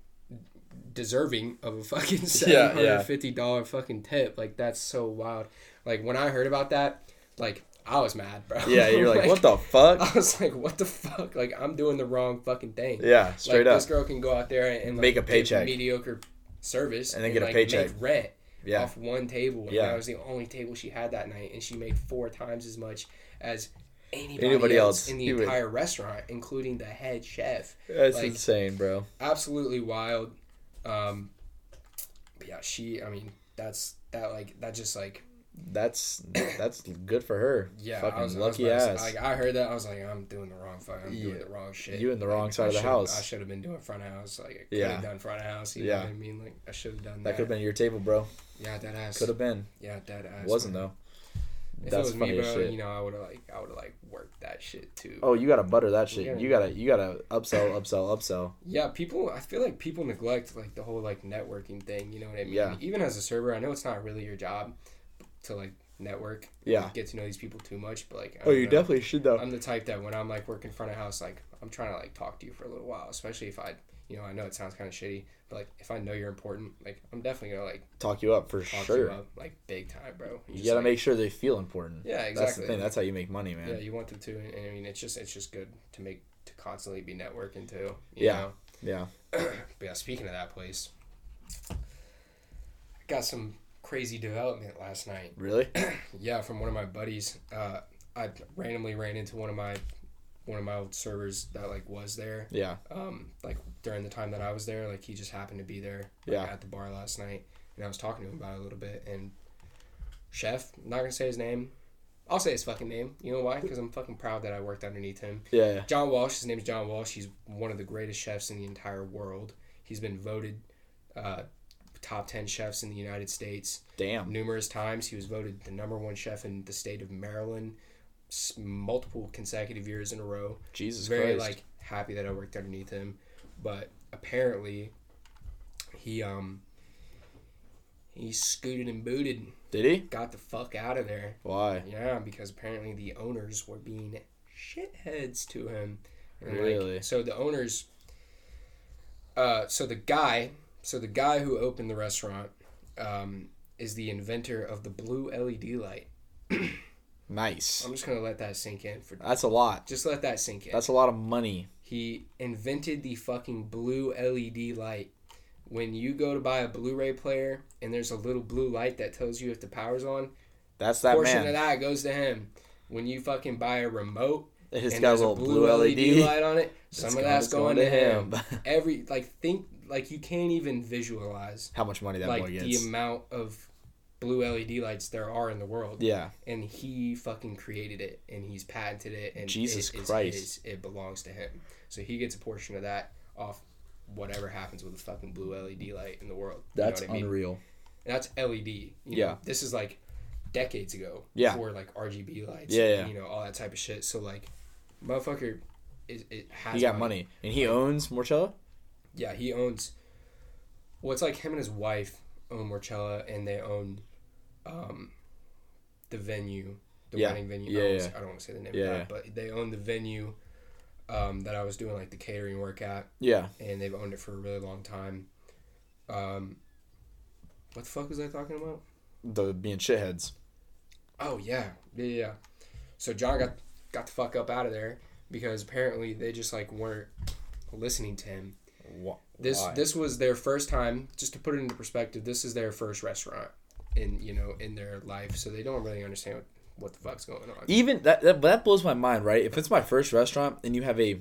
deserving of a fucking (laughs) seven Yeah, hundred yeah. fifty dollar fucking tip. Like that's so wild. Like when I heard about that, like I was mad, bro. yeah, you're (laughs) like, what the fuck? I was like, what the fuck? Like I'm doing the wrong fucking thing. Yeah, straight like, up. This girl can go out there and like, Make a paycheck. mediocre service, And then get a like, paycheck. Make rent Yeah. off one table. And Yeah. that was the only table she had that night, and she made four times as much as anybody, Anybody else, in the He would- entire restaurant, including the head chef. That's like- insane, bro. Absolutely wild. Um, but yeah, she. I mean, that's that. Like that. Just like That's that's good for her. yeah. Fucking I was, lucky I was ass. Like I heard that, I was like, I'm doing the wrong fuck. I'm doing the wrong shit. You in the Like, wrong side I of the house. I should have been doing front of house. Like I could Yeah. have done front of house. You Yeah. know what I mean? Like I should have done that that. could have been your table, bro. yeah, that ass. Could have been. Yeah, that ass. Wasn't man. though. If That's it was funny me, bro, shit. you know, I would have like, I would have like worked that shit too. Oh, you gotta butter that shit. Yeah. You gotta you gotta upsell, upsell, upsell. Yeah, people. I feel like people neglect like the whole like networking thing. You know what I mean? Yeah. Even as a server, I know it's not really your job to like network. Yeah. Get to know these people too much, but like. I Oh, you know. definitely should though. I'm the type that when I'm like working front of house, like I'm trying to like talk to you for a little while, especially if I, you know, I know it sounds kind of shitty, but like if I know you're important, like I'm definitely gonna like Talk you up for talk sure. you up like big time, bro. You just, gotta like- make sure they feel important. Yeah, That's exactly. the thing. That's how you make money, man. Yeah, you want them to, and, and I mean, it's just it's just good to make to constantly be networking too. You Yeah. Know? Yeah. (clears throat) But yeah, speaking of that place, I got some crazy development last night. Really? (clears throat) Yeah, from one of my buddies. Uh, I randomly ran into one of my one of my old servers that like was there. Yeah. Um, like during the time that I was there, like he just happened to be there. Like, Yeah. At the bar last night, and I was talking to him about it a little bit. And chef, I'm not gonna say his name. I'll say his fucking name. You know why? Because I'm fucking proud that I worked underneath him. Yeah. yeah. John Walsh. His name is John Walsh. He's one of the greatest chefs in the entire world. He's been voted uh, top ten chefs in the United States Damn. numerous times. He was voted the number one chef in the state of Maryland, multiple consecutive years in a row. Jesus Very Christ. like happy that I worked underneath him, but apparently, he um he scooted and booted, Did he? got the fuck out of there. Why? Yeah, because apparently the owners were being shitheads to him. And, like, Really? so the owners, uh, so the guy, so the guy who opened the restaurant, um, is the inventor of the blue LED light. (clears throat) Nice. I'm just gonna let that sink in for That's a lot. just let that sink in. That's a lot of money. he invented the fucking blue LED light. When you go to buy a Blu-ray player and there's a little blue light that tells you if the power's on, That's that portion man. of that goes to him. When you fucking buy a remote It's and got a there's little blue LED. light on it, (laughs) some of that's going, going to to him. him. (laughs) Every like think like you can't even visualize How much money that like boy gets. the amount of blue LED lights there are in the world. yeah. And he fucking created it and he's patented it and Jesus it is Christ. It belongs to him. So he gets a portion of that off whatever happens with a fucking blue LED light in the world. You know That's I mean? unreal. And that's LED. You know, Yeah. This is like decades ago. Yeah. Before like RGB lights. Yeah, and, yeah. You know all that type of shit. So like, motherfucker, is it has. He got money. And he owns Morchella? Yeah, he owns. Well, it's like him and his wife own Morchella, and they own, um, the venue, the Yeah. wedding venue. Yeah, I, don't, yeah. wanna- I don't want to say the name Yeah, of that, but they own the venue, um, that I was doing like the catering work at, Yeah. and they've owned it for a really long time. Um, what the fuck was I talking about? The being shitheads. Oh yeah, yeah, yeah. So John got got the fuck up out of there because apparently they just like weren't listening to him. Wha- This why? this was their first time. Just to put it into perspective, this is their first restaurant in you know in their life, so they don't really understand what, what the fuck's going on. Even that, that that blows my mind, right? If it's my first restaurant and you have a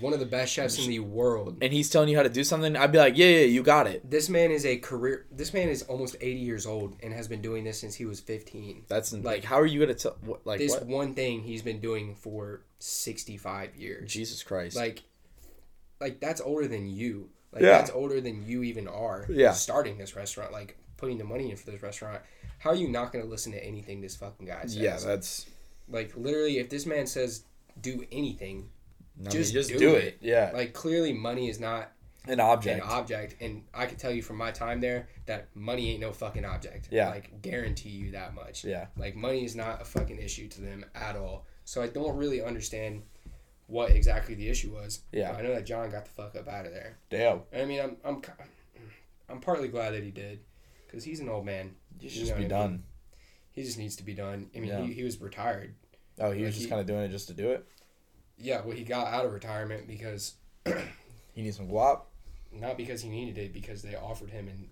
One of the best chefs in the world. and he's telling you how to do something, I'd be like, yeah, yeah, you got it. This man is a career. This man is almost eighty years old and has been doing this since he was fifteen. That's like, Like, how are you gonna tell? What, like This what? one thing he's been doing for sixty five years. Jesus Christ! like like that's older than you like Yeah. that's older than you even are Yeah. starting this restaurant like putting the money in for this restaurant how are you not going to listen to anything this fucking guy says yeah, that's like literally if this man says do anything mean, Just just do do, it. it. Yeah, like clearly money is not an object. an object and i can tell you from my time there that money ain't no fucking object Yeah. like guarantee you that much yeah, like money is not a fucking issue to them at all. So I don't really understand what exactly the issue was. Yeah. I know that John got the fuck up out of there. damn. I mean, I'm I'm I'm partly glad that he did, because he's an old man. You should You just be I mean? done. He just needs to be done. I mean, Yeah. he, he was retired. Oh, he was just kind of doing it just to do it. Yeah, well, he got out of retirement because (clears throat) He needs some guap. not because he needed it, because they offered him an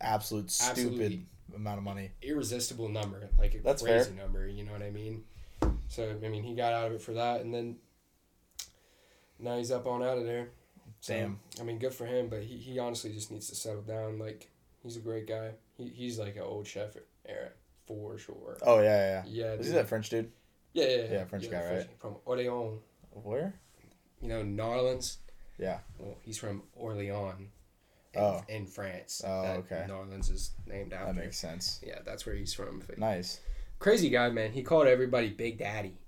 Absolute stupid amount of money. irresistible number, like a That's crazy number. You know what I mean? So I mean, he got out of it for that, and then now he's up on out of there. So, Damn. I mean, good for him, but he, he honestly just needs to settle down. Like he's a great guy. He, he's like an old chef era for sure. Oh yeah, yeah. Yeah, yeah. He that French dude? yeah, yeah, Yeah, French guy, right? From Orleans, Where? you know, Narlands. Yeah. Well, he's from Orleans. In, Oh. in France. Oh, that okay. Narlands is named after. That makes sense. yeah, that's where he's from. Nice. crazy guy, man. He called everybody Big Daddy,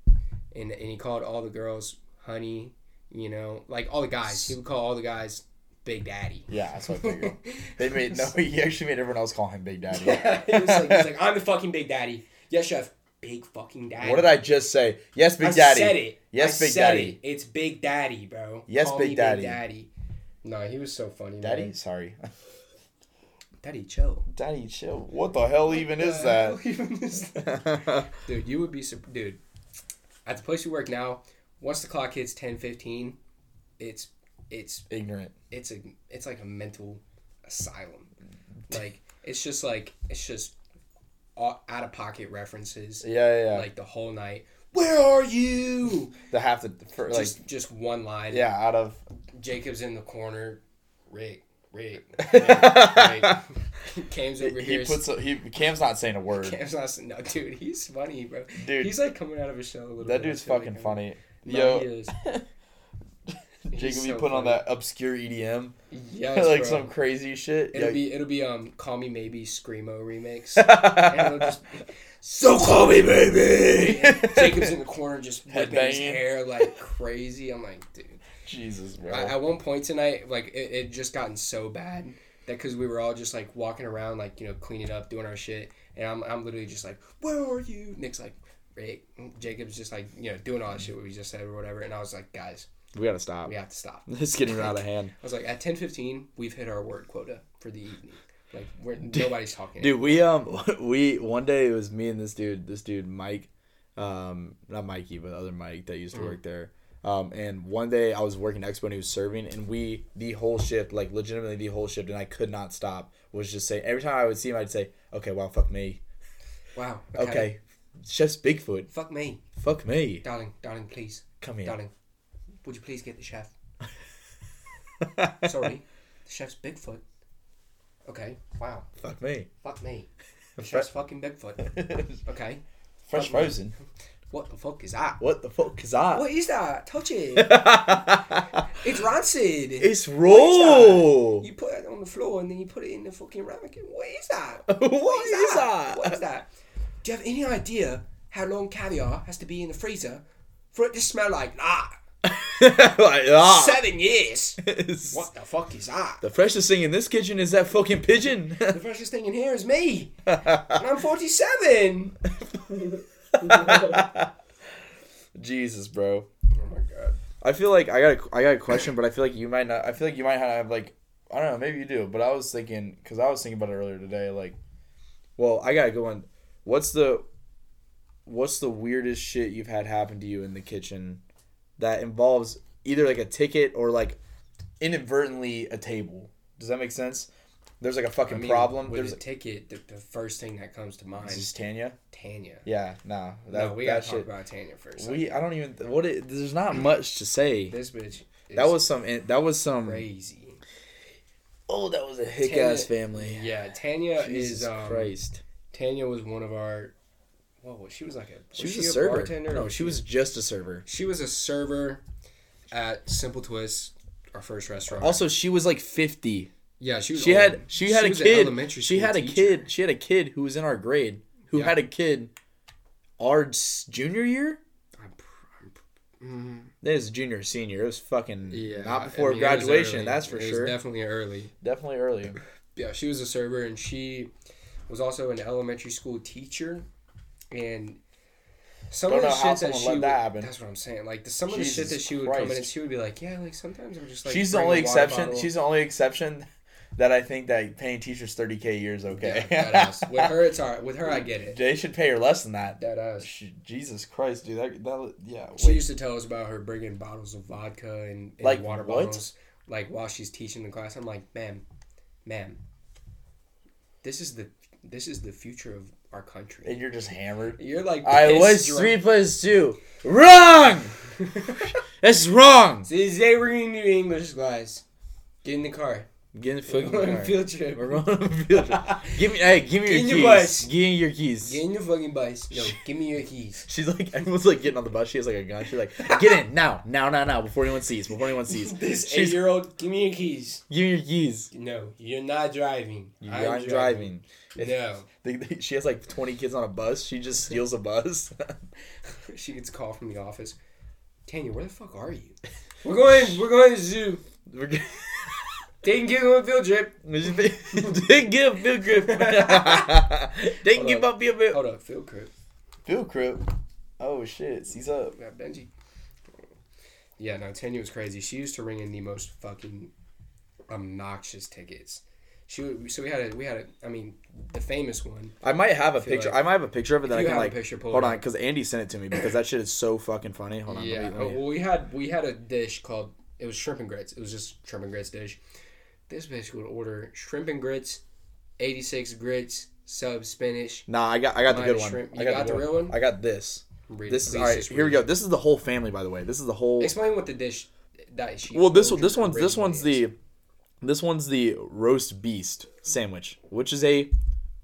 and and he called all the girls Honey. You know, like all the guys. He would call all the guys Big Daddy. Yeah, that's what I figured. (laughs) they made no. (laughs) He actually made everyone else call him Big Daddy. Yeah, he was like, he's like, I'm the fucking Big Daddy. Yes, chef. Big fucking daddy. What did I just say? Yes, Big I Daddy. said it. Yes, I Big said Daddy. It. It's Big Daddy, bro. Yes, Call Big Daddy. Big Daddy. No, he was so funny. Daddy, man. sorry. Daddy, chill. Daddy, chill. What the hell even is that? Even is that? dude, you would be dude. At the place we work now, once the clock hits 10, 15, it's it's Ignorant. it's a it's like a mental asylum. Like it's just like it's just out of pocket references Yeah, yeah, yeah. like the whole night. Where are you? the half the for, like just just one line. yeah, out of Jacob's in the corner. Rick, Rick, (laughs) Rick, Rick. (laughs) Cam's over he here. puts a, he Cam's not saying a word. (laughs) Cam's not. No, dude, he's funny, bro. Dude, He's like coming out of his shell a little. that bit, dude's like fucking him. funny. No, Yo, he is. Jacob, you so put on that obscure EDM, Yes, (laughs) like bro. some crazy shit. It'll Yo, be it'll be um call me maybe screamo remix. (laughs) and it'll just be, so call me baby. And (laughs) Jacob's in the corner just whipping his hair like crazy. I'm like, dude. Jesus, bro. I, at one point tonight, like it, it just gotten so bad that because we were all just like walking around, like you know, cleaning up, doing our shit, and I'm I'm literally just like, where are you? Nick's like, Rick. Jacob's just like you know doing all that shit what we just said or whatever, and I was like, guys, we gotta stop. we have to stop. (laughs) It's getting out of hand. I was like, at ten fifteen, we've hit our word quota for the evening. Like, we're, nobody's talking. Dude, we um (laughs) we one day it was me and this dude, this dude Mike, um not Mikey but other Mike that used to work there. Um and one day I was working expo and he was serving and we the whole shift like legitimately the whole shift and I could not stop was just say every time I would see him I'd say okay wow fuck me Wow. okay, chef's Bigfoot Fuck me, fuck me darling, darling, please, come here darling. Would you please get the chef? (laughs) Sorry, The chef's Bigfoot. Okay. Wow. Fuck me. Fuck me. (laughs) The chef's fucking Bigfoot. (laughs) Okay. Fresh frozen. What the fuck is that? What the fuck is that? What is that? Touch it. it's rancid. It's What is raw. that? You put it on the floor and then you put it in the fucking ramekin. What is that? what is that? What is that? Do you have any idea how long caviar has to be in the freezer for it to smell like that? (laughs) like, ah. Seven years. (laughs) What the fuck is that? The freshest thing in this kitchen is that fucking pigeon. (laughs) The freshest thing in here is me. And I'm 47. Jesus, bro. Oh my god. I feel like I got a, I got a question, but I feel like you might not. I feel like you might have like I don't know. Maybe you do, but I was thinking because I was thinking about it earlier today. Like, well, I gotta go on. What's the what's the weirdest shit you've had happen to you in the kitchen that involves either like a ticket or like inadvertently a table? Does that make sense? There's like a fucking I mean, problem. With There's a ticket, the, the first thing that comes to mind is is Tanya? Tanya. Yeah, no, that, no, we gotta talk shit. about Tanya first. We I don't even what it, there's not (clears throat) much to say. this bitch. That was some that was some crazy. Oh, that was a hick Tanya- ass family. Yeah, Tanya Jesus is. Um, Christ. Tanya was one of our. What was she? Was like a. She was, she a server. bartender? No, she was just a server. She was a server at Simple Twist, our first restaurant. Also, she was like 50. yeah, she was. She old. had she had a kid. elementary She had a teacher. kid. She had a kid who was in our grade who Yeah. had a kid our junior year. I'm pr- I'm mm, This is junior senior. It was fucking yeah, not I before mean, graduation. That's for It sure. definitely early. Definitely early. Yeah, she was a server, and she was also an elementary school teacher, and. Some Don't of the shit that she would, that. That's what I'm saying. Like the, some of the shit that she would come in and she would be like, "Yeah, like sometimes I'm just like." she's the only exception. bottle." She's the only exception that I think that paying teachers 30k a year is okay. Yeah. With her, it's alright. With her, I get it. they should pay her less than that. That ass. She- Jesus Christ, dude. That, that yeah. She used to tell us about her bringing bottles of vodka and, and Like water what? bottles, like while she's teaching the class. I'm like, ma'am, ma'am, this is the this is the future of our country. and you're just hammered. You're like, I was drunk. three plus two. Wrong. (laughs) That's wrong. Today we're to do English class. Get in the car. Get in the We're on a field (laughs) trip. We're going on a field trip. (laughs) Give me, hey, give me your in keys. your bus. Give me your keys. Get in your fucking bus. No, (laughs) give me your keys. She's like, everyone's like getting on the bus. She has like a gun. She's like, get in now, now, now, now, before anyone sees, before anyone sees. This She's, eight-year-old, give me your keys. give me your keys. No, you're not driving. You're I'm not driving. No. They, they- she has like 20 kids on a bus. She just steals a bus. She gets a call from the office. Tanya, where the fuck are you? We're going. We're going to the zoo. We're g- Taking kids on a field trip. they give him field trip. they Hold give up. field trip. Hold up, field trip. Field trip. Oh shit, he's up. Got Benji. Yeah, no, Tanya was crazy. She used to ring in the most fucking obnoxious tickets. She would, so we had a we had a I mean the famous one. I might have a picture. like- I might have a picture of it that I can like. picture, pull Hold on, because Andy sent it to me because that shit is so fucking funny. Hold on. yeah, let me- oh, let me- well, we had we had a dish called it was shrimp and grits. It was just shrimp and grits dish. This bitch would order shrimp and grits, eighty six grits, sub spinach. Nah, I got I got the good one. shrimp. I You got the good real one? I got this. Read- This is all right. Here we go. This is the whole family, by the way. This is the whole. Explain what the dish that she. Well, this this one's this one's the this one's the roast beast sandwich, which is a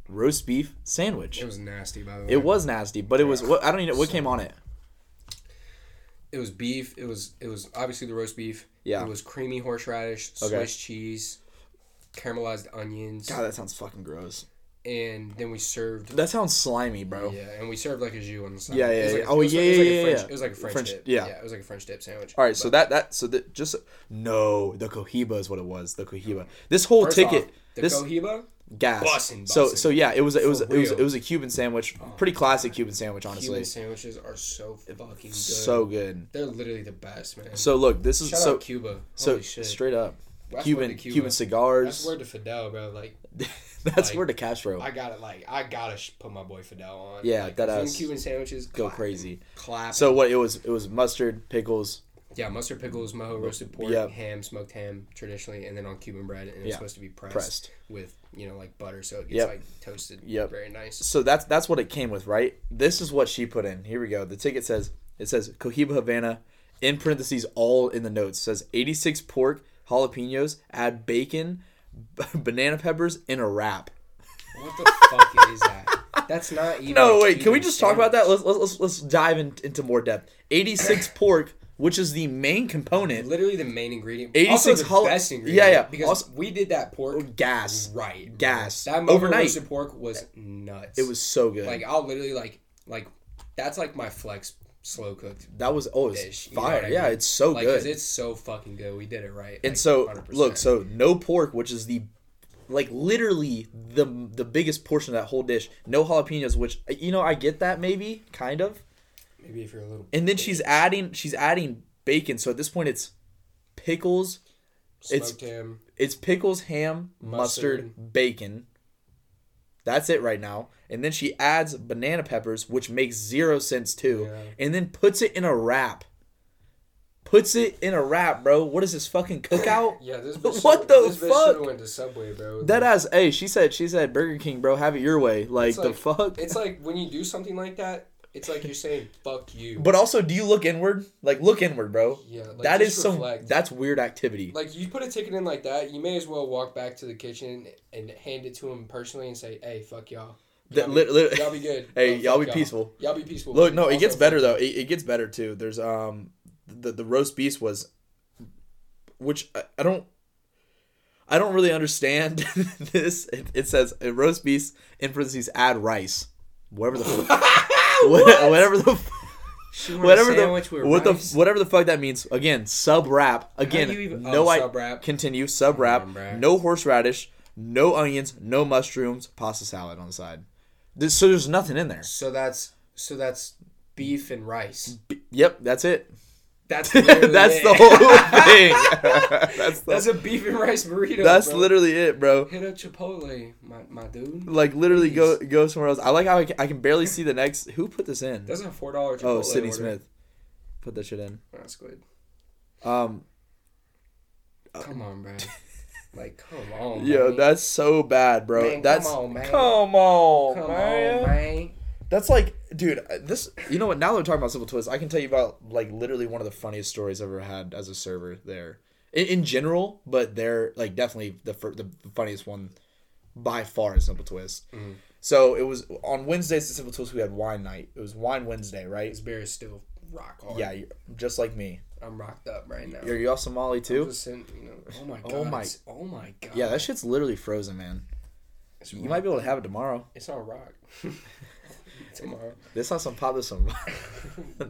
roast beef sandwich. It was nasty, by the way. It was nasty, but it was what I don't even know what came on it. It was beef. It was it was obviously the roast beef. Yeah. It was creamy horseradish, Okay. Swiss cheese, caramelized onions, God, that sounds fucking gross. and then we served. That sounds slimy, bro. Yeah, and we served like a jus on the side. Yeah, yeah, like- yeah. Oh, it was like- yeah, like a yeah, French- yeah. It was like a French, French- dip. yeah. it was like a French dip sandwich. All right, so that that so that just no, the cohiba is what it was. The cohiba. This whole ticket, off, the this cohiba, gas. bussin', so bussin'. so yeah, it was it was For it was it was a Cuban sandwich, pretty classic Cuban sandwich, honestly. Cuban sandwiches are so fucking good. So good. They're literally the best, man. So look, this is Shout so Cuba. so Holy shit. straight up That's Cuban Cuba. Cuban cigars. That's word to Fidel, bro. Like (laughs) That's like, word to Castro. I gotta like I gotta sh- put my boy Fidel on. Yeah, like, that ass. Cuban sandwiches Go crazy. Clapping. So what it was it was mustard, pickles. Yeah, mustard pickles, mojo roasted pork, Yep. ham, smoked ham, traditionally, and then on Cuban bread, and it's Yeah. supposed to be pressed, Pressed. with you know like butter, so it gets Yep. like toasted. Yep. Very nice. So that's that's what it came with, right? This is what she put in. Here we go. The ticket says it says Cohiba Havana in parentheses all in the notes says 86 pork, jalapenos, add bacon, (laughs) banana peppers, in a wrap. What the fuck is that? That's not (laughs) even. No, a wait. Can we Cuban just talk about that? Let's let's let's, let's dive in, into more depth. Eighty six pork, which is the main component. Literally the main ingredient. 86 also the best ingredient. Yeah, yeah. Because Also- we did that pork oh, Gas. right. Gas. That Overnight. roasted pork was nuts. It was so good. like I'll literally like like that's like my flex slow cooked that was oh, it was dish. you know fire. I yeah, mean? it's so good. like, good. it's so fucking good. We did it right. and like, so 100%. look, so no pork, which is the like literally the the biggest portion of that whole dish. No jalapenos, which you know I get that maybe kind of. Maybe if you're a little And then she's adding she's adding bacon. So at this point it's pickles, it's- smoked ham. it's pickles, ham, mustard, Mustard. bacon. That's it right now. And then she adds banana peppers, which makes zero sense too. Yeah. And then puts it in a wrap. Puts it in a wrap, bro. What is this fucking cookout? (laughs) Yeah, this (laughs) bitch What the this fuck? went to Subway, bro. That ass, hey, she said, she said, Burger King, bro, have it your way. Like It's the fuck. It's like when you do something like that, it's like you're saying "fuck you." But also, do you look inward? Like look inward, bro. yeah, like, that is just some. That's weird activity. Like you put a ticket in like that, you may as well walk back to the kitchen and hand it to him personally and say, "Hey, fuck y'all. Y'all, be, y'all be good. (laughs) Hey, y'all fuck be peaceful. Y'all be peaceful." Look, no, it gets better though. It, it gets better too. There's um, the the roast beef was, which I, I don't, I don't really understand (laughs) this. It, it says uh, roast beef in parentheses add rice, whatever the, (laughs) (laughs) what? whatever the, She whatever the, what rice? the, whatever the fuck that means. Again, sub wrap. Again, even- oh, no, oh, I sub-wrap. continue sub wrap. No horseradish, no onions, no mushrooms, pasta salad on the side. This, so there's nothing in there. So that's so that's beef and rice. Yep, that's it. That's (laughs) that's the whole thing. (laughs) that's the, That's a beef and rice burrito. that's bro. literally it, bro. Hit up Chipotle, my, my dude. Like literally go go somewhere else. I like how I can, I can barely see the next. Who put this in? That's a four dollar Oh, Sydney order. Smith. Put that shit in. That's good. Um, Come on, bro. (laughs) like, come on. yo, man. that's so bad, bro. Man, that's come on, man. come on, Come man. on, man. That's like, dude, uh, this. You know what? Now that we're talking about Simple Twist, I can tell you about like literally one of the funniest stories I've ever had as a server there, in, in general. But they're like definitely the fir- the funniest one by far is Simple Twist. Mhm. So it was on Wednesdays at Simple Twist. We had wine night. It was wine Wednesday, right? This beer is still rock hard. Yeah, you're, just like me. I'm rocked up right now. Are you all Somali too? sitting, you know, oh my god. Oh my- Oh my god. Yeah, that shit's literally frozen, man. It's You rock. might be able to have it tomorrow. It's on rock. (laughs) Tomorrow. This (laughs) not some pop. This some.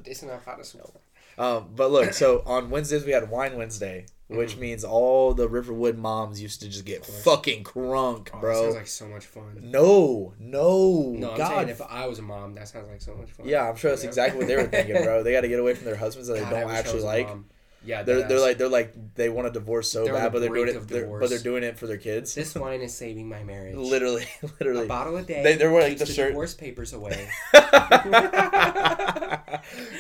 it's not as well. Um, but look, so on Wednesdays we had Wine Wednesday, which Mm-hmm. means all the Riverwood moms used to just get fucking crunk, Oh, that bro. sounds like so much fun. no, no, No, I'm God. saying if I was a mom, that sounds like so much fun. yeah, I'm sure that's know? exactly what they were thinking, bro. They got to get away from their husbands that God, they don't actually like. mom. Yeah, They're they're like they're like they want a divorce so They're bad, the but they're doing it. They're, but they're doing it for their kids. This wine is saving my marriage. literally, (laughs) A literally. bottle a day. They- they're wearing keeps the shirt. divorce papers away. (laughs) (laughs)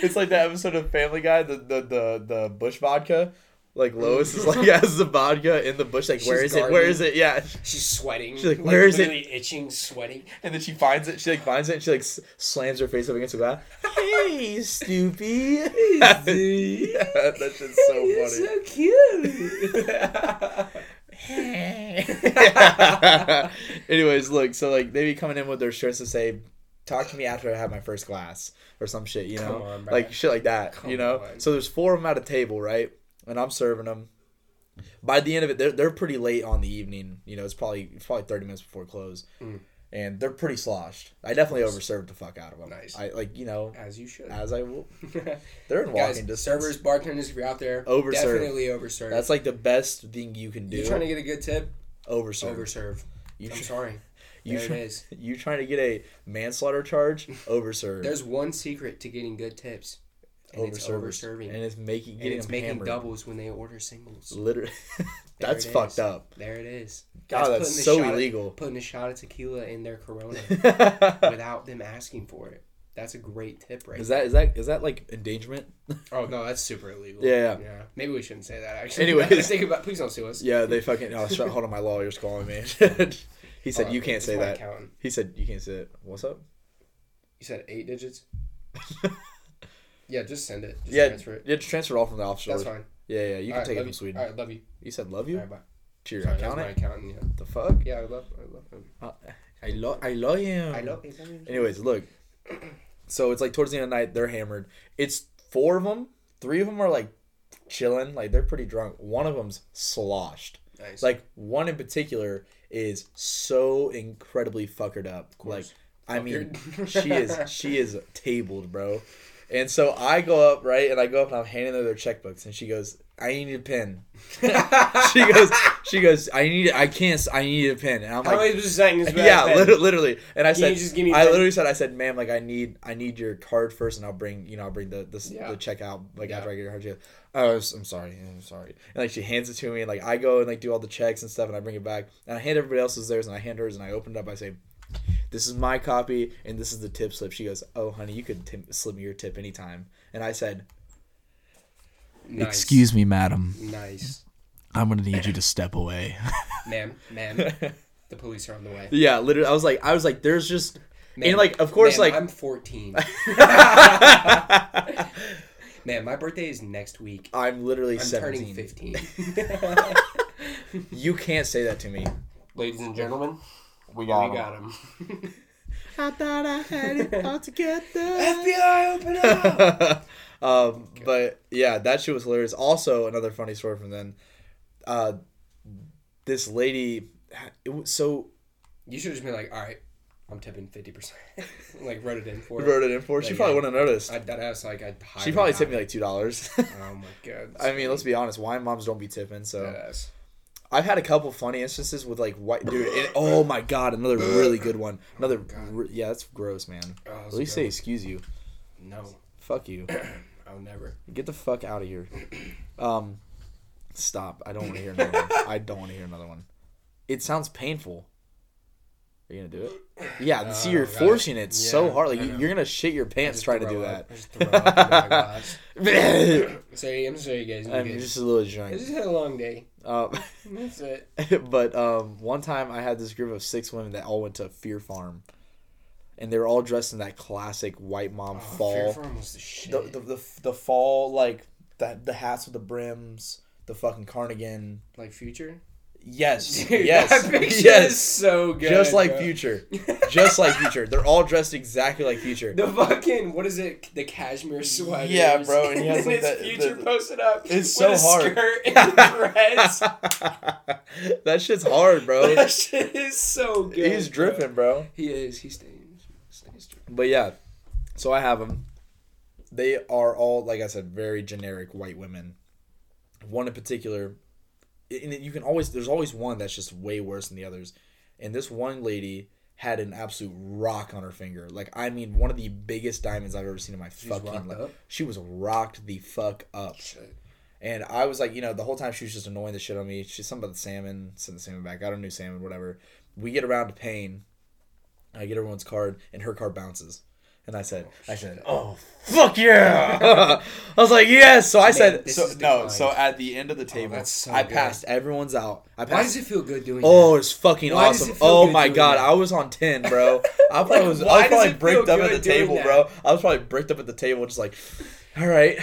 it's like that episode of Family Guy, the the the, the bush vodka. Like mm. Lois is like (laughs) has the vodka in the bush. Like where She's is it? Where is it? Yeah. She's sweating. She's like, "Where is it?" Itching, sweating. And then she finds it. She like finds it. and She like slams her face up against the glass. Hey, (laughs) Stoopy. (laughs) yeah, that shit's so funny. So cute. Anyways, look. So like they be coming in with their shirts to say, "Talk to me after I have my first glass" or some shit. You know, Come on, like shit like that. you know. on. So there's four of them at a table, right? And I'm serving them. By the end of it, they're they're pretty late on the evening. You know, it's probably it's probably 30 minutes before close. Mm. And they're pretty sloshed. I definitely overserved the fuck out of them. Nice. I like you know As you should. as I will. (laughs) They're in walking Guys, distance. servers, bartenders, if you're out there, Overserve. definitely overserve. That's like the best thing you can do. you trying to get a good tip? overserve. Overserve. You I'm tr- sorry. (laughs) you there try- it is. (laughs) You trying to get a manslaughter charge? Overserve. There's one secret to getting good tips, and it's Overservers. overserving. and it's making and getting it's making hammered. doubles when they order singles. Literally, (laughs) that's fucked up. There it is. God, that's, a so shot of- illegal. putting a shot of tequila in their Corona (laughs) without them asking for it. That's a great tip, right? Is that is that is that like endangerment? (laughs) Oh no, that's super illegal. Yeah, yeah. yeah. Maybe we shouldn't say that. Actually, Anyways. think about. Please don't sue us. yeah, they fucking. Oh, shut, hold on, my lawyer's calling me. he said Oh, you can't say that. accountant. He said you can't say it. What's up? You said eight digits. Yeah, just send it. Just yeah, transfer it. yeah, just transfer it all from the offshore. That's fine. Yeah, yeah. You can Alright, take it from you. Sweden. All right, love you. You said love you All right, bye. to your Sorry, was my accountant. accountant. Yeah. The fuck? Yeah, I love. I love him. Uh, I love. I love him. I love him. Anyways, look. So it's like towards the end of the night, they're hammered. It's four of them. Three of them are like chilling, like they're pretty drunk. One of them's sloshed. Nice. Like one in particular is so incredibly fuckered up. Like I mean, she is (laughs) she is tabled, bro. And so I go up right, and I go up and I'm handing her their checkbooks, and she goes, "I need a pen." (laughs) she goes, she goes, "I need, I can't, I need a pen." And I'm How like, am I supposed to sign this? (laughs) yeah, literally, literally. And I Can said, just give me I pen? literally said, I said, ma'am, like I need, I need your card first, and I'll bring, you know, I'll bring the the, Yeah. the check out like Yeah. after I get your card. She goes, oh, I'm sorry, I'm sorry. And like she hands it to me, and like I go and like do all the checks and stuff, and I bring it back, and I hand everybody else's theirs, and I hand hers, and I open it up. I say, this is my copy, and this is the tip slip. She goes, oh, honey, you could tip, slip me your tip anytime. And I said, Nice. me, madam. Nice, I'm gonna need you to step away. (laughs) ma'am, ma'am. the police are on the way. yeah, literally, I was like, I was like, there's just. Ma'am, and like, of course, ma'am, like, I'm 14. (laughs) Man, my birthday is next week. I'm literally I'm 17. turning 15. (laughs) You can't say that to me. Ladies and gentlemen, We we got him. (laughs) I thought I had it all together. (laughs) FBI, open up! (laughs) um, but yeah, that shit was hilarious. Also, another funny story from then. Uh, this lady, it was so You should have just been like, all right, I'm tipping 50%. like, wrote it in for we her. wrote it in for. her. She probably yeah. wouldn't have noticed. I, that ass, like, I'd she probably tipped me like two dollars. Oh my god. I mean, let's be honest. Wine moms don't be tipping. So That ass. I've had a couple funny instances with like white dude. And, oh my god, another really good one. Another, re- yeah, that's gross, man. Oh, At that's a least say excuse you. No, Fuck you. (clears throat) I'll never. Get the fuck out of here. (clears throat) Um, stop. I don't want to hear another one. I don't want to hear another one. It sounds painful. Are you gonna do it? (sighs) Yeah. see, you're Oh, forcing it so Yeah, hard. Like you're gonna shit your pants trying to do up. that. I just throw up into my. I'm (laughs) Sorry, I'm sorry, guys. I'm just a little drunk. I just had a long day. Um, (laughs) That's it. (laughs) but um, one time I had this group of six women that all went to Fear Farm, and they were all dressed in that classic white mom Oh, fall. Fear Farm was the shit. the, the, the, the fall like the, the hats with the brims, the fucking cardigan. like Future. Yes, Dude, yes, that (laughs) picture is yes. so good. just like bro. Future, (laughs) just like Future. They're all dressed exactly like Future. The fucking what is it? The cashmere sweater. Yeah, bro, and he (laughs) has, like, future the- posted up. It's so hard. Skirt and that shit's hard, bro. that shit is so good. He's bro. dripping, bro. He is. He stays. Stays dripping. But yeah, so I have them. They are all, like I said, very generic white women. One in particular, and you can always there's always one that's just way worse than the others. And this one lady had an absolute rock on her finger. Like I mean, one of the biggest diamonds I've ever seen in my She's fucking life. up? She was rocked the fuck up. Shit. And I was like, you know, the whole time she was just annoying the shit on me. She's something about the salmon, send the salmon back. Got a new salmon, whatever. We get around to paying. I get everyone's card, and her card bounces. And I said, oh, I said, oh fuck yeah! (laughs) I was like, yes. So I said, so no. So at the end of the oh, table, that's so I good. passed everyone's out. I Why does it feel good doing Oh, it's fucking Why awesome! it Oh my god, that? I was on ten, bro. (laughs) I probably Like, was. I was probably bricked up at the table, that? bro. I was probably bricked up at the table, just like, all right.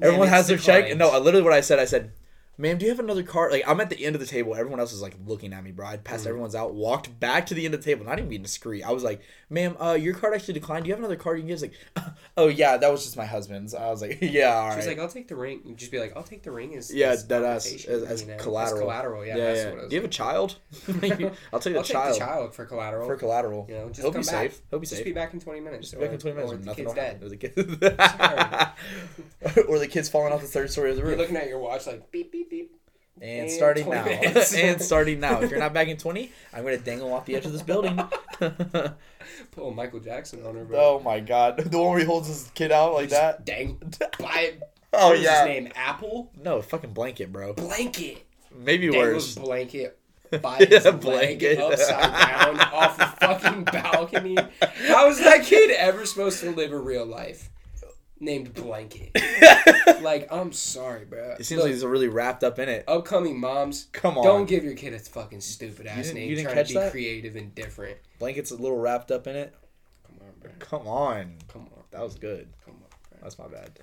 Everyone has their check. No, I literally what I said. I said, "Ma'am, do you have another card?" Like I'm at the end of the table. Everyone else is like looking at me, bro. I passed Mm. everyone's out, walked back to the end of the table, not even being discreet. I was like, "Ma'am, uh, your card actually declined. Do you have another card you can give?" She's like, (laughs) "Oh yeah, that was just my husband's." I was like, (laughs) "Yeah, all right." She's like, I'll take the ring. You just be like, I'll take the ring as yeah, as that compensation, as, as you know? collateral. As collateral, yeah. yeah, that's yeah. What it was. Do you have a child? (laughs) I'll take the I'll child take the child for collateral. for collateral. you know, just He'll be back. safe. He'll be Just safe. be back in twenty minutes. Just back in or- 20 minutes or the nothing kid's dead. Or the, kid... or the kid's falling off the third story of the roof. You're looking at your watch like beep beep beep. And And starting now. and starting now. If you're not back in 20, (laughs) I'm going to dangle off the edge of this building. (laughs) Pull Michael Jackson on her, bro. oh my god. (laughs) The one where he holds his kid out like that? Dang. Buy Oh, what yeah. his name? Apple? No, fucking blanket, bro. Blanket. Maybe Dangles worse. blanket by Yeah, his blanket. blanket upside down off a fucking balcony. How is that kid ever supposed to live a real life? Named Blanket. (laughs) like, I'm sorry, bro. It seems Look, like he's really wrapped up in it. upcoming moms, Come on. don't give your kid a fucking stupid ass name. you didn't trying catch to be that? creative and different. Blanket's a little wrapped up in it. Come on, bro. Come on. Come on. That was good. Come on, bro. That's my bad.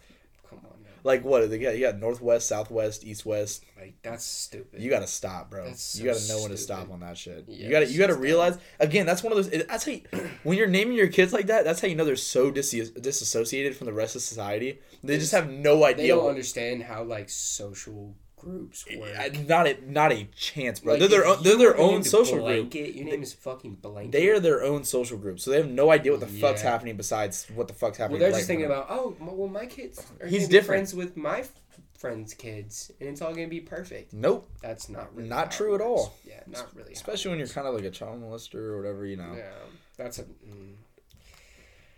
come on. Like what? They got you got northwest, southwest, east, west. Like that's stupid. You gotta stop, bro. That's you gotta know when to stop on that shit. Yeah, you gotta you gotta just realize again. That's one of those. That's how you, (clears throat) when you're naming your kids like that. That's how you know they're so dis- disassociated from the rest of society. They just have no idea. they don't what- understand how like social groups not a not a chance, bro. Like, they're their own, they're their own social group. Your name is fucking blanket. They are their own social group, so they have no idea what the fuck's happening besides what the fuck's Well, happening. they're just thinking about, oh, well, my kids are He's different. friends with my friends' kids, and it's all gonna be perfect. Nope. That's not really Not true at all. Yeah, not really. Especially when you're kind of like a child molester or whatever, you know. Yeah, that's a. Mm,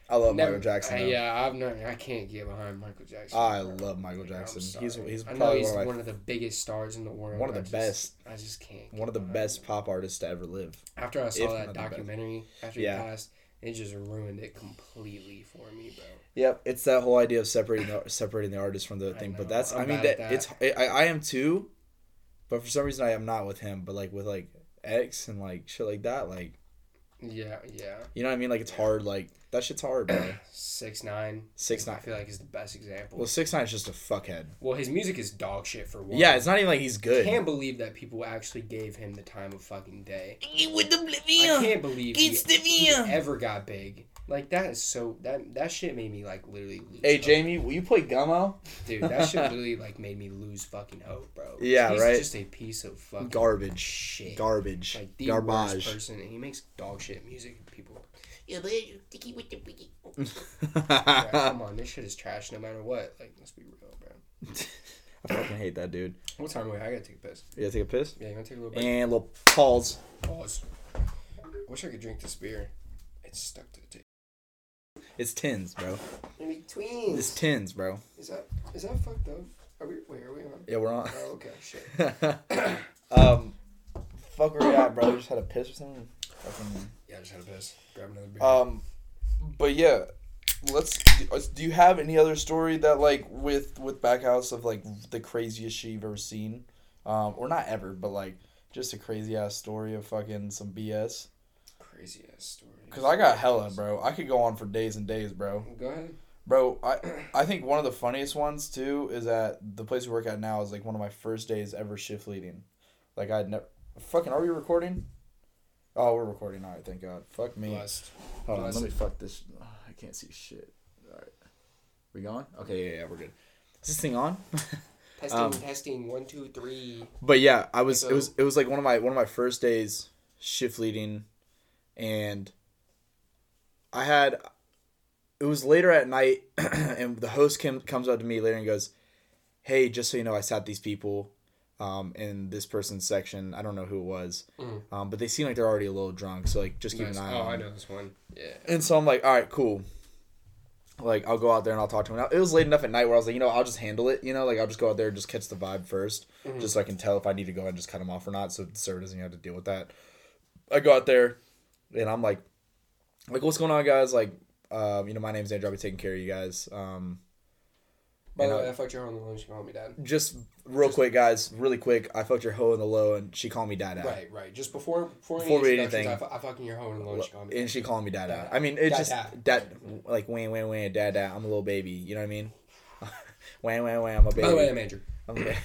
I love never- Michael Jackson. I- though. yeah, I've not. I can't get behind Michael Jackson. I bro. love Michael Jackson. He's he's I know probably he's one of one of the biggest stars in the world. one of I the just- best. I just can't. one of the best him. pop artists to ever live. After I saw that documentary after Yeah. he passed, it just ruined it completely for me, bro. Yep, it's that whole idea of separating the separating the artist from the thing. know, But that's I'm I mean that, at it's I, I am too, but for some reason I am not with him. But like with like X and like shit like that, like Yeah, yeah. you know what I mean. Like it's hard. Like that shit's hard, bro. (clears throat) Six nine. Six I nine. feel like is the best example. Well, six nine is just a fuckhead. Well, his music is dog shit for one. Yeah, it's not even like he's good. I can't believe that people actually gave him the time of fucking day. with the I can't believe he, It's the he ever got big. Like that is so that that shit made me like literally lose. Hey hope. Jamie, will you play Gummo? dude, that shit (laughs) literally like made me lose fucking hope, bro. Yeah, He's right? just a piece of fucking Garbage. shit. Garbage. like the worst Garbage. person, and he makes dog shit music. and People, Yeah, but you sticky with the wiggy. Like, come on, this shit is trash no matter what. Like, let's be real, bro. I fucking hate that dude. What time are we? I gotta take a piss. You gotta take a piss? Yeah, you wanna take a little break? And little pause. Pause. I Wish I could drink this beer. It's stuck to the table. It's tins, bro. Maybe tweens. It's tins, bro. Is that is that fucked up? Are we? Wait, are we on? Yeah, we're on. Oh, okay, shit. (laughs) (coughs) um, fuck where you at, bro? You just had a piss or something? Fucking. Yeah, I just had a piss. Grab another beer. Um, but yeah, let's. Do you have any other story that like with with Backhouse of like the craziest shit you've ever seen, um, or not ever, but like just a crazy ass story of fucking some BS? Crazy ass story. Cause I got hella, bro. I could go on for days and days, bro. Go ahead. Bro, I (clears throat) I think one of the funniest ones too is that the place we work at now is like one of my first days ever shift leading. Like I'd never. Fucking, are we recording? Oh, we're recording. All right, thank God. Fuck me. Blessed. Hold on, let me fuck this. I can't see shit. All right. We going? Okay, yeah, yeah, we're good. Is this thing on? (laughs) Testing, Um, testing. One, two, three. But yeah, I was it was it was like one of my one of my first days shift leading and I had it was later at night (clears throat) and the host came, comes up to me later and goes, "Hey, just so you know, I sat these people um, in this person's section. I don't know who it was, Mhm. um, but they seem like they're already a little drunk. So like, just keep Nice. an eye on." Oh, on." I know this one. Yeah. And so I'm like, all right, cool. Like I'll go out there and I'll talk to him. It was late enough at night where I was like, you know, I'll just handle it. You know, like I'll just go out there and just catch the vibe 1st Mhm. just so I can tell if I need to go ahead and just cut him off or not, so the server doesn't have to deal with that. I go out there, and I'm like, like what's going on, guys? Like, um, you know, my name's Andrew. I'll be taking care of you guys. Um, By the way, I- I fucked your home alone. She called me dad. just real quick, guys, really quick. I fucked your hoe in the low, and she called me dad out. Right, right. Just before before, Before any anything. I, fu- I fucking your home alone. She called me. and she called me dad out. Dad. I mean, it Dad, just dad. dad like wham wham wham dad dad. I'm a little baby. You know what I mean? (laughs) wham wham wham. I'm a baby. By the way, I'm Andrew, I'm a ba-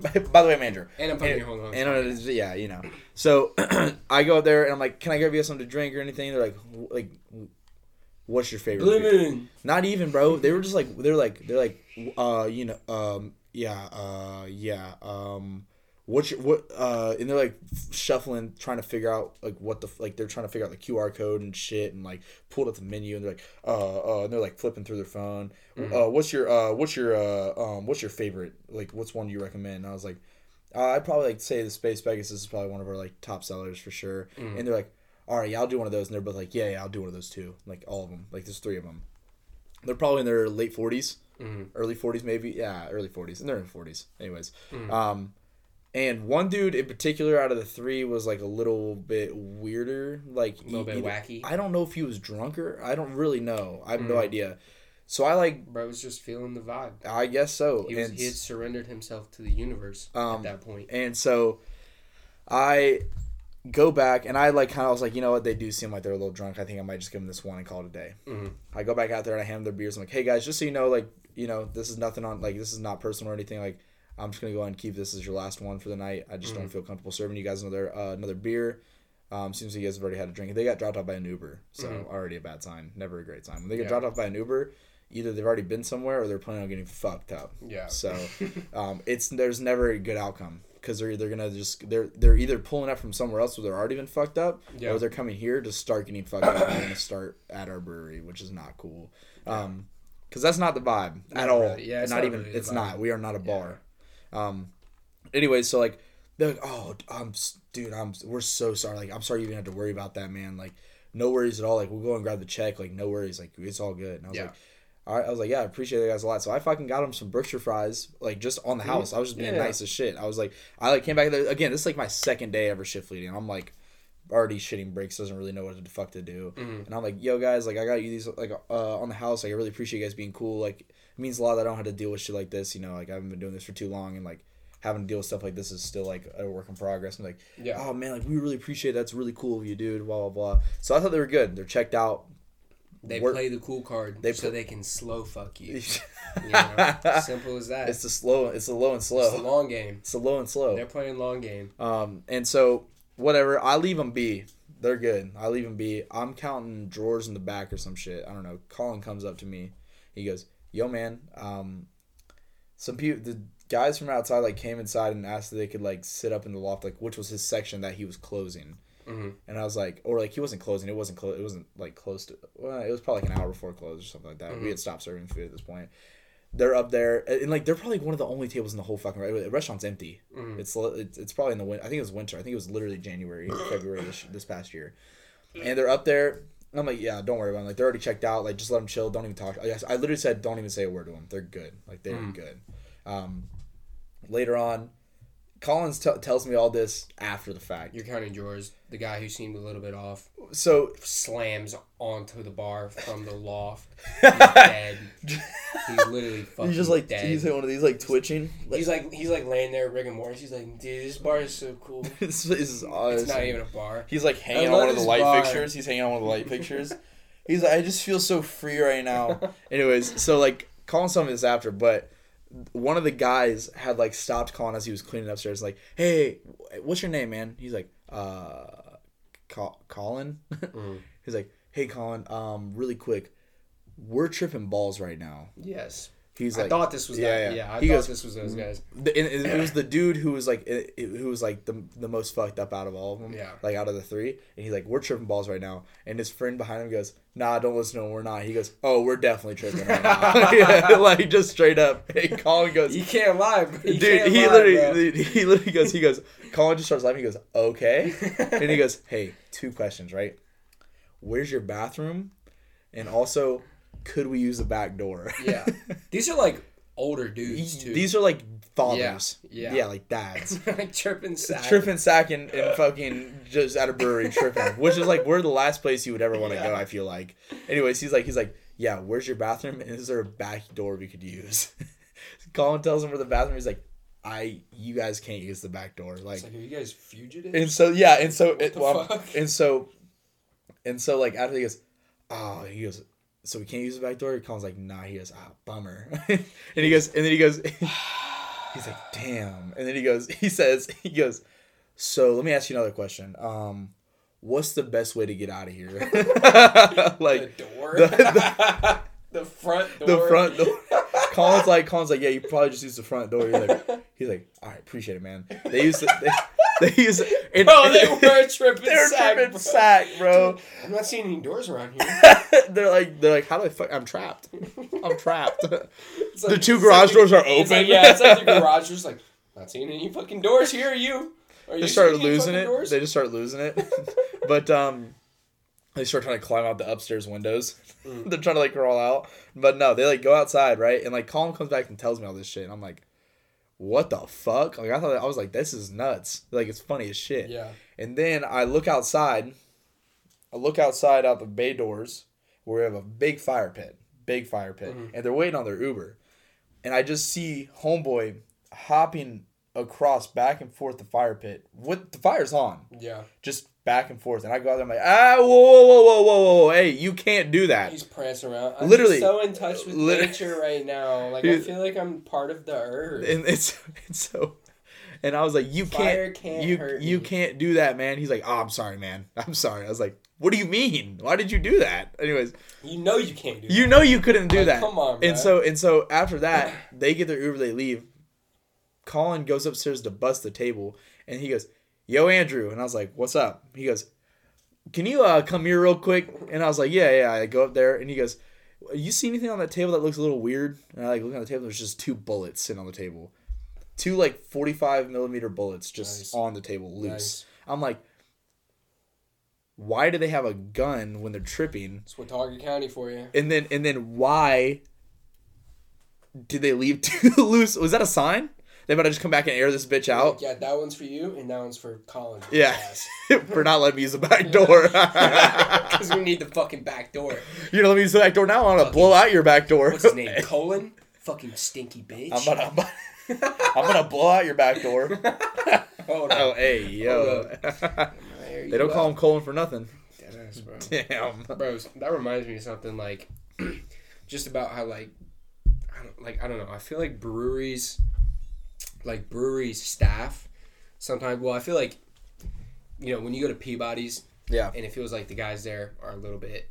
by, (laughs) by the way, I'm Andrew. and I'm fucking And, your home alone. and yeah, you know. So (clears throat) I go out there and I'm like, "Can I give you something to drink or anything?" They're like, "Like, what's your favorite?" Blue beer?" Moon. Not even, bro. They were just like, they're like, they're like, uh, you know, um, yeah, uh, yeah, um, what's your what? Uh, and they're like shuffling, trying to figure out like what the like they're trying to figure out the QR code and shit, and like pulled up the menu, and they're like, uh, uh, and they're like flipping through their phone. Uh, what's your uh, what's your uh, um, what's your favorite? Like, what's one you recommend? And I was like, uh, I'd probably like say the Space Pegasus is probably one of our like top sellers for sure. And they're like, all right, yeah, I'll do one of those. And they're both like, yeah, yeah, I'll do one of those too. Like all of them. Like there's three of them. They're probably in their late 40s, Mhm. early 40s maybe. Yeah, early 40s, and they're in 40s. Anyways, um, and one dude in particular out of the three was like a little bit weirder, like A little bit either- wacky. I don't know if he was drunker. I don't really know. I have no idea. So I like, Bro was just feeling the vibe. I guess so. He was and he had surrendered himself to the universe Um, at that point. And so I go back and I like kind of I was like, you know what, they do seem like they're a little drunk. I think I might just give them this one and call it a day. Mhm. I go back out there and I hand them their beers. I'm like, hey guys, just so you know, like, you know, this is nothing on like this is not personal or anything. Like, I'm just gonna go ahead and keep this as your last one for the night. I just don't feel comfortable serving you guys another uh, another beer. Um, seems like you guys have already had a drink. They got dropped off by an Uber, so already a bad sign. Never a great sign. When they get Yeah. dropped off by an Uber, either they've already been somewhere or they're planning on getting fucked up. Yeah. So, (laughs) um, it's there's never a good outcome because they're either gonna just they're they're either pulling up from somewhere else where they're already been fucked up, Yeah. or they're coming here to start getting fucked up and gonna start at our brewery, which is not cool. Um, because that's not the vibe at Not all. really. Yeah, it's not, not even. really the it's vibe. not. We are not a bar. Um. Anyway, so like they're like, oh, I'm dude, I'm we're so sorry. Like I'm sorry you even had to worry about that, man. Like no worries at all. Like we'll go and grab the check. Like no worries. Like it's all good. And I was Yeah. like. All right, I was like, yeah, I appreciate you guys a lot. So I fucking got him some Berkshire fries, like just on the house. I was just being Yeah. nice as shit. I was like, I like came back there again. This is like my second day ever shift leading. I'm like, already shitting bricks, doesn't really know what the fuck to do. Mm-hmm. And I'm like, yo guys, like I got you these like uh, on the house. Like I really appreciate you guys being cool. Like it means a lot that I don't have to deal with shit like this. You know, like I haven't been doing this for too long, and like having to deal with stuff like this is still like a work in progress. And like, Yeah. oh man, like we really appreciate that. That's really cool of you, dude. Blah blah blah. So I thought they were good. They're checked out. They Work- play the cool card They so pl- they can slow fuck you. (laughs) you know? Simple as that. It's the slow. It's the low and slow. It's the long game. It's the low and slow. They're playing long game. Um, and so whatever, I leave them be. They're good. I leave them be. I'm counting drawers in the back or some shit. I don't know. Colin comes up to me. He goes, "Yo, man. Um, some people, the guys from outside, like came inside and asked if they could like sit up in the loft, like which was his section that he was closing." Mhm. And I was like, or like he wasn't closing. It wasn't close. It wasn't like close to. Well, it was probably like an hour before close or something like that. We had stopped serving food at this point. They're up there, and like they're probably one of the only tables in the whole fucking the restaurant's empty. It's, li- it's it's probably in the winter. I think it was winter. I think it was literally January, February this, this past year. And they're up there. I'm like, yeah, don't worry about them. Like they're already checked out. Like just let them chill. Don't even talk. I, literally said, don't even say a word to them. They're good. Like they're good. Um, later on, Collins t- tells me all this after the fact. You're counting drawers. The guy who seemed a little bit off So slams onto the bar from the loft. (laughs) He's dead. He's literally fucking he's just like dead. he's like one of these like twitching. Like, He's like he's like laying there rigor mortis. He's like, dude, this bar is so cool. (laughs) this, is awesome. It's not even a bar. He's like hanging on one of the light bar. fixtures. He's hanging on one of the light fixtures. He's like, I just feel so free right now. (laughs) Anyways, so like Colin told me this after, but one of the guys had like stopped calling as he was cleaning upstairs, like, "Hey, what's your name, man?" He's like, "Uh, Col- Colin." (laughs) He's like, "Hey, Colin, um, really quick, we're tripping balls right now." Yes. He's like, I thought this was Yeah, that. yeah. Yeah, I He thought goes, this was those guys. The, and it, was the dude who was like it, it- who was like the the most fucked up out of all of them. Yeah. Like out of the three, and he's like, "We're tripping balls right now." And his friend behind him goes, "Nah, don't listen to him. We're not." He goes, "Oh, we're definitely tripping right now." yeah, (laughs) (laughs) like just straight up. And Colin goes, You can't lie. You "Dude, can't he lie, literally, bro. he literally goes, he goes." Colin just starts laughing. He goes, "Okay," and he goes, "Hey, two questions, right? Where's your bathroom? And also, could we use the back door?" Yeah. (laughs) These are like older dudes too. These are like fathers. Yeah, yeah, yeah. like dads. (laughs) like tripping sack. tripping sack and, and fucking just at a brewery tripping, which is like we're the last place you would ever want to go. I feel like. Anyways, he's like he's like, yeah, where's your bathroom? And is there a back door we could use? (laughs) Colin tells him where the bathroom. He's like, I, you guys can't use the back door. Like, like, are you guys fugitives? and so yeah, and so it, well, and so, and so like after he goes, oh, he goes. So we can't use the back door. Colin's like, nah. He goes, ah, bummer. (laughs) and he goes, and then he goes, (laughs) he's like, damn. And then he goes, (laughs) he says, he goes, so let me ask you another question. Um, what's the best way to get out of here? like the door. the- The, front door. the front door. Colin's like, Colin's like, yeah, you probably just use the front door. He's like, he's like, all right, appreciate it, man. They use the, they, (laughs) they use and, Bro, they were tripping they're sack, tripping bro. sack, bro. I'm not seeing any doors around here. (laughs) they're like, they're like, how do I fuck? I'm trapped. I'm trapped. (laughs) It's The two garage like- doors are It's like, open. yeah, it's like the garage doors. Like, not seeing any fucking doors here. Are you? Are you they start seeing losing it. Doors? They just start losing it. but um, they start trying to climb out the upstairs windows. Mm. They're trying to like crawl out, but no, they like go outside, right? And like Colin comes back and tells me all this shit, and I'm like, what the fuck? Like I thought I was like, this is nuts. Like it's funny as shit. yeah. And then I look outside. I look outside out the bay doors where we have a big fire pit, big fire pit, Mm-hmm. and they're waiting on their Uber. And I just see homeboy hopping across back and forth the fire pit with the fire's on, Yeah. just back and forth. And I go out there, I'm like, ah, whoa, whoa, whoa, whoa, whoa, whoa, hey, you can't do that. He's prancing around. I'm Literally. so in touch with nature right now. Like I feel like I'm part of the earth. And it's it's so. And I was like, you can't, can't you you me. can't do that, man. He's like, oh, I'm sorry, man. I'm sorry. I was like, what do you mean? Why did you do that? Anyways, you know you can't do you that. know you couldn't do Like, that. come on, And so and so after that, (clears throat) they get their Uber, they leave. Colin goes upstairs to bust the table, and he goes, "Yo, Andrew," and I was like, "What's up?" He goes, "Can you uh, come here real quick?" And I was like, "Yeah, yeah." I go up there, and he goes, "You see anything on that table that looks a little weird?" And I like look on the table. There's just two bullets sitting on the table, two like 45 millimeter bullets just Nice. on the table, loose. Nice. I'm like, why do they have a gun when they're tripping? It's Watauga County for you. And then and then why did they leave (laughs) two loose? Was that a sign? They better just come back and air this bitch out. Yeah, that one's for you, and that one's for Colin. Yeah, (laughs) for not letting me use the back (laughs) door. (laughs) Because we need the fucking back door. You're gonna let me use the back door now. I'm gonna blow out your back door. What's his name? Colin? Fucking stinky bitch. I'm gonna, I'm gonna, I'm gonna blow out your back door. Hold Oh, on. hey, yo. They don't call him Colin for nothing. Deadass, bro. Damn. Bro, that reminds me of something like (clears throat) just about how like I don't like I don't know. I feel like breweries like breweries staff sometimes well I feel like you know when you go to Peabody's Yeah. and it feels like the guys there are a little bit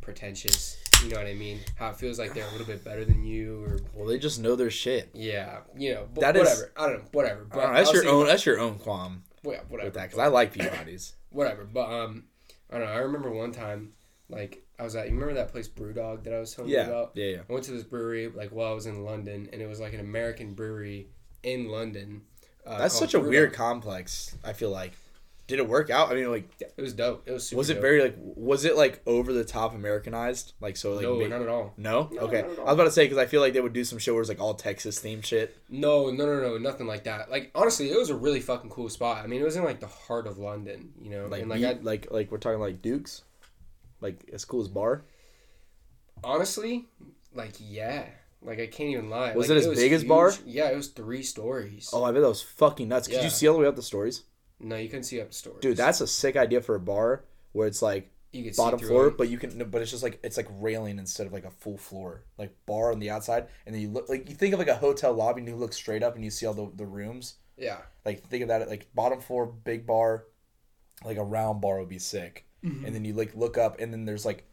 pretentious. You know what I mean? How it feels like they're a little bit better than you or Well, they just know their shit. yeah, you know, That is- whatever. I don't know, whatever. But know, that's your own. That's your own qualm yeah, whatever. with that because I like Peabody's. (laughs) whatever. But um, I don't know. I remember one time, like I was at. You remember that place BrewDog that I was telling you about? yeah, yeah. I went to this brewery like while I was in London, and it was like an American brewery in London. Uh, That's such a BrewDog. weird complex. I feel like. Did it work out? I mean, like, Yeah, it was dope. It was super. was it dope. very like, was it like over the top Americanized? Like, so like, No, ma- not at all. no, No, okay. not at all. I was about to say because I feel like they would do some show where it's like all Texas themed shit. No, no, no, no, nothing like that. Like honestly, it was a really fucking cool spot. I mean, it was in like the heart of London, you know. Like, and like, meat- I, like, like we're talking like Duke's, like as cool as bar. honestly, like yeah, like I can't even lie. Was Like, it as big as bar? Yeah, it was three stories. Oh, I bet that was fucking nuts. Could Yeah. you see all the way up the stories? No, you couldn't see up the stories. Dude, that's a sick idea for a bar where it's like you could bottom see floor, them. but you can, no, but it's just like it's like railing instead of like a full floor, like bar on the outside, and then you look like you think of like a hotel lobby and you look straight up and you see all the, the rooms. Yeah. Like think of that like bottom floor, big bar, like a round bar would be sick, Mm-hmm. and then you like look up and then there's like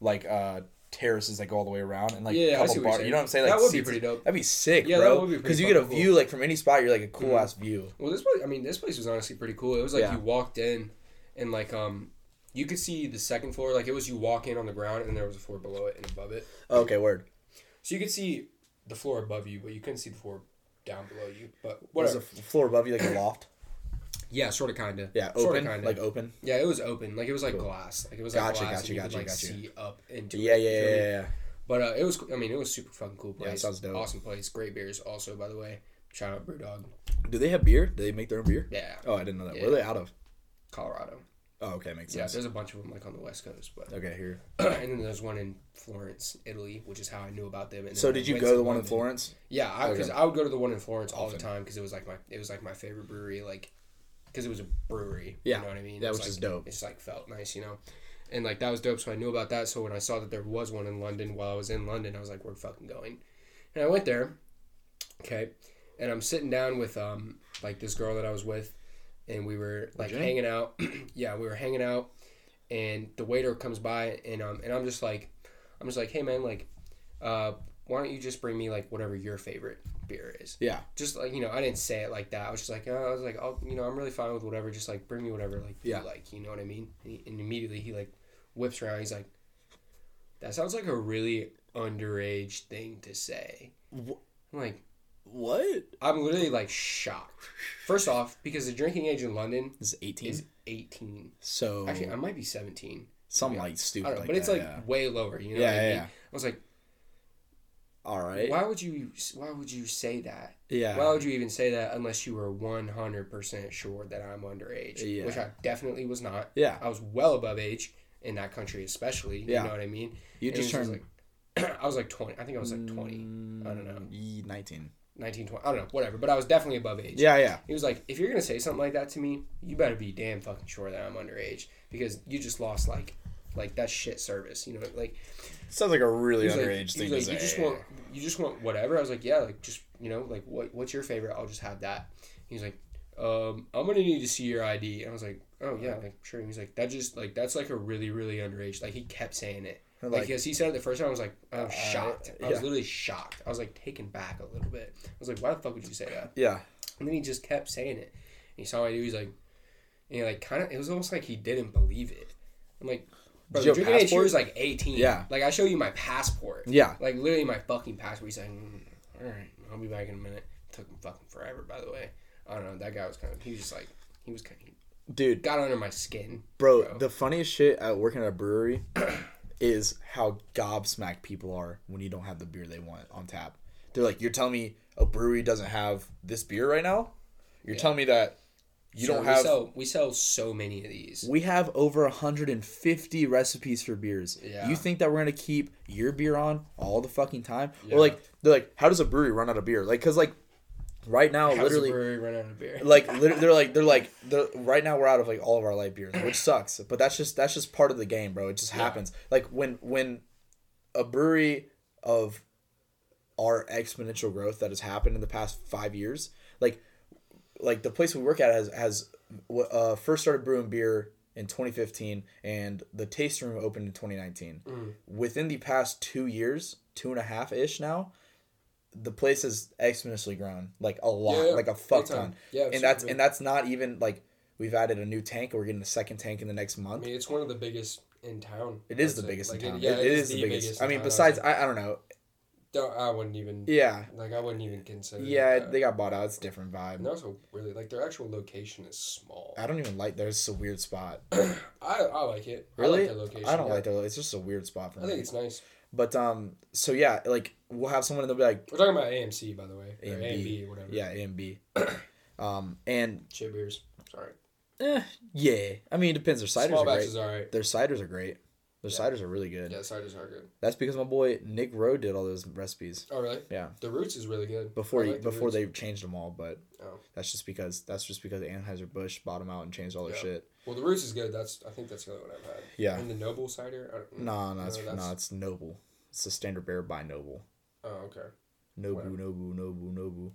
like uh terraces that go all the way around and like Yeah, a yeah, I couple see what you're bar. saying. You know what I'm saying? Like, That would be pretty dope. That'd be sick, Yeah, bro. Because you get a fucking view cool. like from any spot. You're like a cool Mhm. ass view. Well, this place, I mean, this place was honestly pretty cool. It was like Yeah. you walked in, and like um, you could see the second floor. Like it was you walk in on the ground, and there was a floor below it and above it. Okay, word. So you could see the floor above you, but you couldn't see the floor down below you. But Was the floor above you like a loft? Yeah, sort of, kind of. Yeah, open, of, kind of. like open. yeah, it was open. Like it was like glass. Like it was like Gotcha, glass. gotcha, and you gotcha, could, like, gotcha. See up into Yeah, it. yeah, yeah, yeah, yeah. But uh, it was. I mean, it was super fucking cool place. Yeah, sounds dope. Awesome place. Great beers. Also, by the way, shout out BrewDog. Do they have beer? Do they make their own beer? Yeah, Oh, I didn't know that. Yeah. Where are they out of? Colorado. Oh, okay, makes sense. Yeah, there's a bunch of them like on the west coast, but okay, here. (clears throat) and then there's one in Florence, Italy, which is how I knew about them. And So did you go to the one in Florence? Yeah, because Okay. I would go to the one in Florence all Often. the time because it was like my it was like my favorite brewery, like because it was a brewery. Yeah. you know what I mean. It was, like- dope. It just like felt nice, you know. And like that was dope, so I knew about that. So when I saw that there was one in London while I was in London, I was like, "We're fucking going." And I went there, okay, and I'm sitting down with um like this girl that I was with, and we were like Jen? hanging out. (clears throat) yeah, we were hanging out, and the waiter comes by, and um and I'm just like, I'm just like, hey man, like, uh, why don't you just bring me like whatever your favorite beer is? Yeah. Just like you know, I didn't say it like that. I was just like, oh, I was like, oh, you know, I'm really fine with whatever. Just like bring me whatever like Yeah. you like. You know what I mean? And, he, and immediately he like whips around. He's like, that sounds like a really underage thing to say. Wh- I'm like, What? I'm literally like shocked. First off, because the drinking age in London is 18. is 18. so Actually, I might be 17. some yeah. like I stupid know, like but it's like yeah. way lower. You know Yeah, what I yeah, mean? yeah. I was like, All right. why would you? Why would you say that? Yeah. Why would you even say that unless you were 100% sure that I'm underage? Yeah. Which I definitely was not. yeah. I was well above age in that country, especially. Yeah. You know what I mean? You And just turned like, (clears throat) I was like 20. I think I was like 20. I don't know. mm, 19. 19, 20, I don't know, whatever. But I was definitely above age. Yeah, yeah. He was like, if you're gonna say something like that to me, you better be damn fucking sure that I'm underage because you just lost like, like that shit service. You know, like Sounds like a really like, underage he thing to like, say. you just want, you just want whatever. I was like, yeah, like just you know, like what, what's your favorite? I'll just have that. He's like, um, I'm gonna need to see your ID. And I was like, oh yeah, like sure. And he's like, that just like that's like a really really underage. Like he kept saying it. Like, Like- because he said it the first time, I was like, I was shocked. I was yeah. literally shocked. I was like taken back a little bit. I was like, why the fuck would you say that? yeah. And then he just kept saying it. And he saw what I do. He's like, and he like kind of. It was almost like he didn't believe it. I'm like, bro, Did you the have drinking age here passport? was like 18. Yeah. Like I show you my passport. Yeah. Like literally my fucking passport. He's like, mm, all right, I'll be back in a minute. took him fucking forever, by the way. I don't know. That guy was kind of. He was just like, he was kind of Dude, got under my skin. bro, Bro. the funniest shit at working at a brewery (clears throat) is how gobsmacked people are when you don't have the beer they want on tap. They're like, you're telling me a brewery doesn't have this beer right now? You're telling me that you don't we have. Sell, we sell so many of these. We have over 150 recipes for beers. Yeah. You think that we're gonna keep your beer on all the fucking time? Yeah. Or like they're like, how does a brewery run out of beer? Like, cause like right now, the literally, brewery run out of beer? (laughs) like lit- they're like they're like they're, right now we're out of like all of our light beers, which sucks. But that's just that's just part of the game, bro. It just happens. Like when when a brewery of our exponential growth that has happened in the past five years, like like the place we work at has has uh, first started brewing beer in 2015 and the tasting room opened in 2019 Mm. within the past two years two and a half ish now the place has exponentially grown like a lot Yeah, yeah. like a fuck ton. Yeah, and that's and that's not even like we've added a new tank we're getting a second tank in the next I month mean, it's one of the biggest in town. it is the biggest Like, in town. yeah, it, it is, the biggest, i mean besides I, I don't know Don't- I wouldn't even. yeah Like I wouldn't even consider. yeah that. they got bought out it's a different vibe And also really like their actual location is small. i don't even like there's a weird spot (clears throat) I, I like it. really I like location. I don't yeah. like that it's just a weird spot for I me think it's nice. But um, so yeah, like we'll have someone and they'll be like, We're talking about AMC by the way, A or and A and B. B or whatever. yeah, A and B. (clears throat) um, and Chip beers. Sorry. eh, yeah, I mean, it depends. Their ciders Small are great. batches, all right. Their ciders are great. Their Yeah. ciders are really good. Yeah, ciders are good. That's because my boy Nick Rowe did all those recipes. Oh really? Yeah, The roots is really good. before like the before they changed them all, but Oh. that's just because that's just because Anheuser Busch bought them out and changed all their Yeah. shit. Well, the roots is good. That's I think that's the only one I've had. Yeah. And the noble cider. Don't, No, no, it's, No, no, it's Noble. It's the standard bearer by Noble. Oh okay. Nobu, Whatever. Nobu, Nobu, Nobu.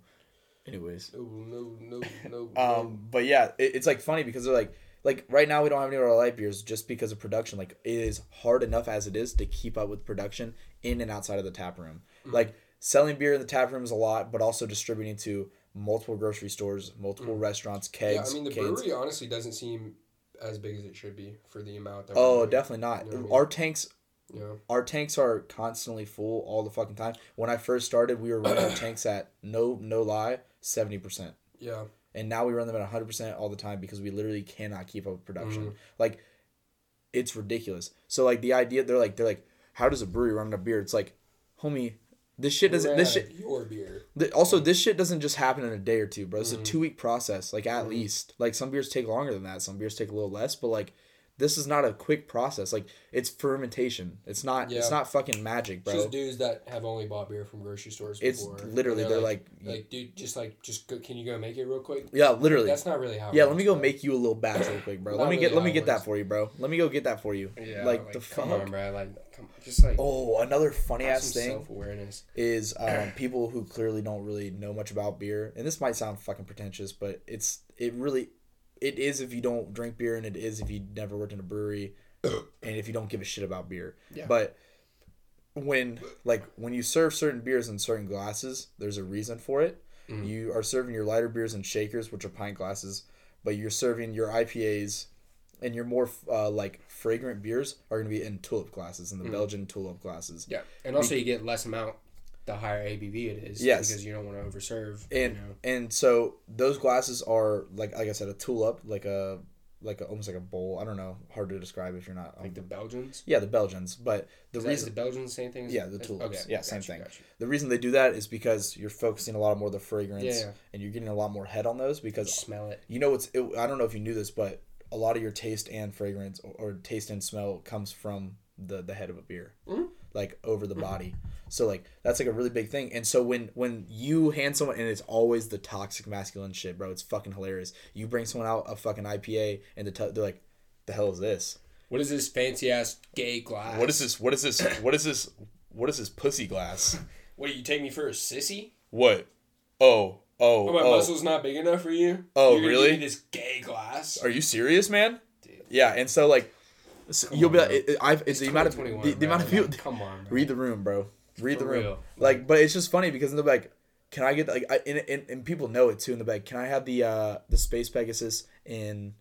Anyways. Noble, no, no, no. Um, but yeah, it, it's like funny because they're like, like right now we don't have any of our light beers just because of production. Like it is hard enough as it is to keep up with production in and outside of the tap room. Mm. Like selling beer in the tap room is a lot, but also distributing to multiple grocery stores, multiple restaurants, Mm. yeah, I mean the brewery honestly doesn't seem as big as it should be for the amount that. Oh, definitely not. You know I mean? Our tanks, Yeah. our tanks are constantly full all the fucking time. When I first started, we were running our (coughs) tanks at no no lie seventy percent. Yeah. And now we run them at 100% all the time because we literally cannot keep up production. Mm-hmm. like it's ridiculous. So like the idea they're like they're like how does a brewery run a beer? It's like homie this shit doesn't Ran this shit Your beer. th- also this shit doesn't just happen in a day or two bro. It's Mm-hmm. a two week process like at least. Like some beers take longer than that. Some beers take a little less but like this is not a quick process like it's fermentation it's not it's not fucking magic It's bro just dudes that have only bought beer from grocery stores. It's before, literally- they're like- like, dude, just like, just go, can you go make it real quick? yeah literally That's not really how. yeah let me go bro. make you a little batch real quick bro let me really get let me get that for you bro let me go get that for you Yeah, like, the fuck come on, bro. Like, come, just like Oh, another funny ass thing self awareness. is um, people who clearly don't really know much about beer, and this might sound fucking pretentious, but it's it really it is if you don't drink beer, and it is if you never worked in a brewery, (coughs) and if you don't give a shit about beer. Yeah. But when like when you serve certain beers in certain glasses, there's a reason for it. Mm. You are serving your lighter beers in shakers, which are pint glasses, but you're serving your IPAs and your more uh, like fragrant beers are going to be in tulip glasses, in the Belgian tulip glasses. Yeah, and also you get less amount the higher ABV it is. Yes. because you don't want to overserve. and you know. and so those glasses are like like I said a tulip like a like a, almost like a bowl I don't know hard to describe if you're not like the Belgians. yeah the Belgians but the Is, that, reason the Belgians same thing? As, Yeah, the tulips. Okay, Yeah, same you, thing. the reason they do that is because you're focusing a lot more of the fragrance Yeah, and you're getting a lot more head on those You because smell it. you know it's it, I don't know if you knew this but a lot of your taste and fragrance or, or taste and smell comes from the the head of a beer Mhm. Like over the mm-hmm. body. So like that's like a really big thing. And so when when you hand someone and it's always the toxic masculine shit, bro. It's fucking hilarious. You bring someone out a fucking IPA and the t- they're like, the hell is this? What is this fancy ass gay glass? What is this? What is this? What is this? What is this pussy glass? (laughs) What do you take me for a sissy? What? Oh, oh, Oh, my oh. muscle's not big enough for you. Oh, You're really? Give me this gay glass. Are you serious, man? Yeah, and so like, so you'll be like, I've, it's the amount of 2021, the, the amount of people. Come on, bro. Read the room, bro. Read For the room. real. Like, but it's just funny because they're like, can I get like, I, and, and and people know it too in the bag. Can I have the uh the space Pegasus in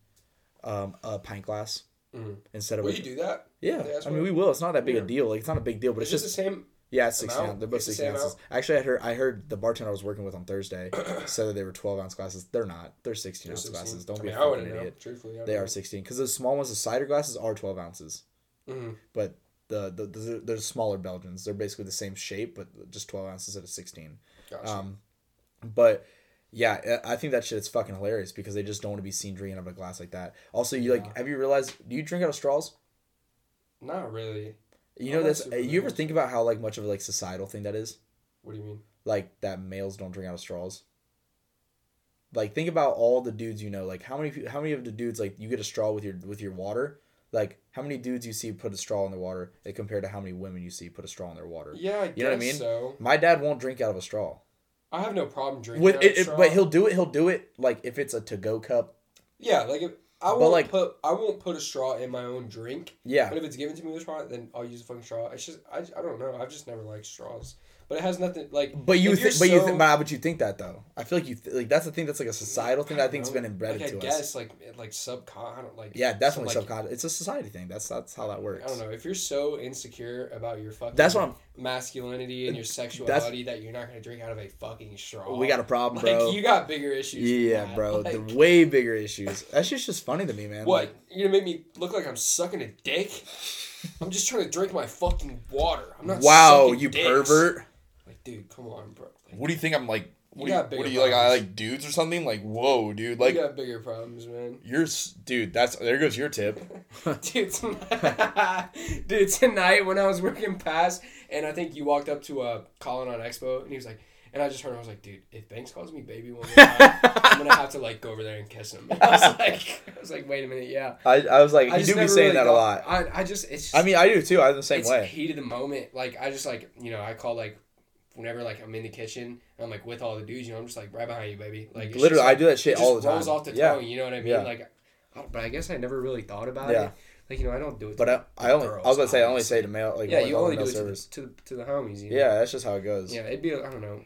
um a pint glass Mhm. instead of Will a, you do that? yeah? I mean, we will. It's not that big a deal. Like, it's not a big deal, but it's just the same? Yeah, it's sixteen. ounce. They're both sixteen ounces. Actually, I heard I heard the bartender I was working with on Thursday (clears throat) said that they were twelve ounce glasses. They're not. They're sixteen ounce 16? glasses. Don't I be mean, a fucking know. idiot. Truthfully, They are wouldn't sixteen because the small ones, the cider glasses, are twelve ounces. know. Mhm. but the the, the they're smaller Belgians. They're basically the same shape, but just twelve ounces instead of sixteen. Gotcha. Um, but yeah, I I think that shit is fucking hilarious because they just don't want to be seen drinking out of a glass like that. Also, you Yeah. like, have you realized? Do you drink out of straws? not really. You know not this. You ever think about how like much of a like societal thing that is? What do you mean? Like that males don't drink out of straws. Like think about all the dudes you know. Like how many how many of the dudes like you get a straw with your with your water? Like how many dudes you see put a straw in their water uh, compared to how many women you see put a straw in their water? Yeah, I You know what I mean? so. My dad won't drink out of a straw. I have no problem drinking. With out it, of it- straw. but he'll do it. He'll do it like if it's a to go cup. Yeah, like if I won't like- put I won't put a straw in my own drink. Yeah, But if it's given to me with a straw, then I'll use a fucking straw. It's just I, I don't know. I've just never liked straws. But it has nothing like. but you think, but you, th- but, but you think that though. I feel like you th- like that's the thing that's like a societal thing that I think's been embedded like, to I us. guess like like subcon. Like. Yeah, definitely some, like, subconscious. It's a society thing. That's that's how that works. I don't know if you're so insecure about your fucking. That's what I'm. masculinity and your sexuality that you're not gonna drink out of a fucking straw. We got a problem, like bro. you got bigger issues. yeah, bro. Like, the way bigger issues. That's just just funny to me, man. what? Like, You're gonna make me look like I'm sucking a dick? (laughs) I'm just trying to drink my fucking water. I'm not. wow, you dicks. pervert. Like, dude, come on, bro. Like, What do you think I'm like? What, You do, you, what do you like? I like dudes or something? Like, whoa, dude. Like, you got bigger problems, man. (laughs) you're, dude. That's there goes your tip. (laughs) Dude, tonight, (laughs) dude, tonight when I was working past, and I think you walked up to uh, Colin on Expo, and he was like, and I just heard him, I was like, dude, if Banks calls me baby one more time, I'm gonna have to like go over there and kiss him. I was like, I was like, wait a minute, yeah. I, I was like, I you do be saying really that a lot. I, I just, it's. Just, I mean, I do too. I'm the same it's way. heat of the moment. Like I just like you know I call like whenever like I'm in the kitchen and I'm like with all the dudes, you know I'm just like right behind you, baby. Like it's Literally, just, I do that shit it all the time. rolls off the yeah, tongue. You know what I mean? Yeah. Like, I but I guess I never really thought about Yeah. it. Like you know I don't do it. but to I, I only, girls, I was gonna say, I only say to male, like, yeah, you only do it to the, to the to the homies. You know? Yeah, that's just how it goes. Yeah, it'd be I don't know,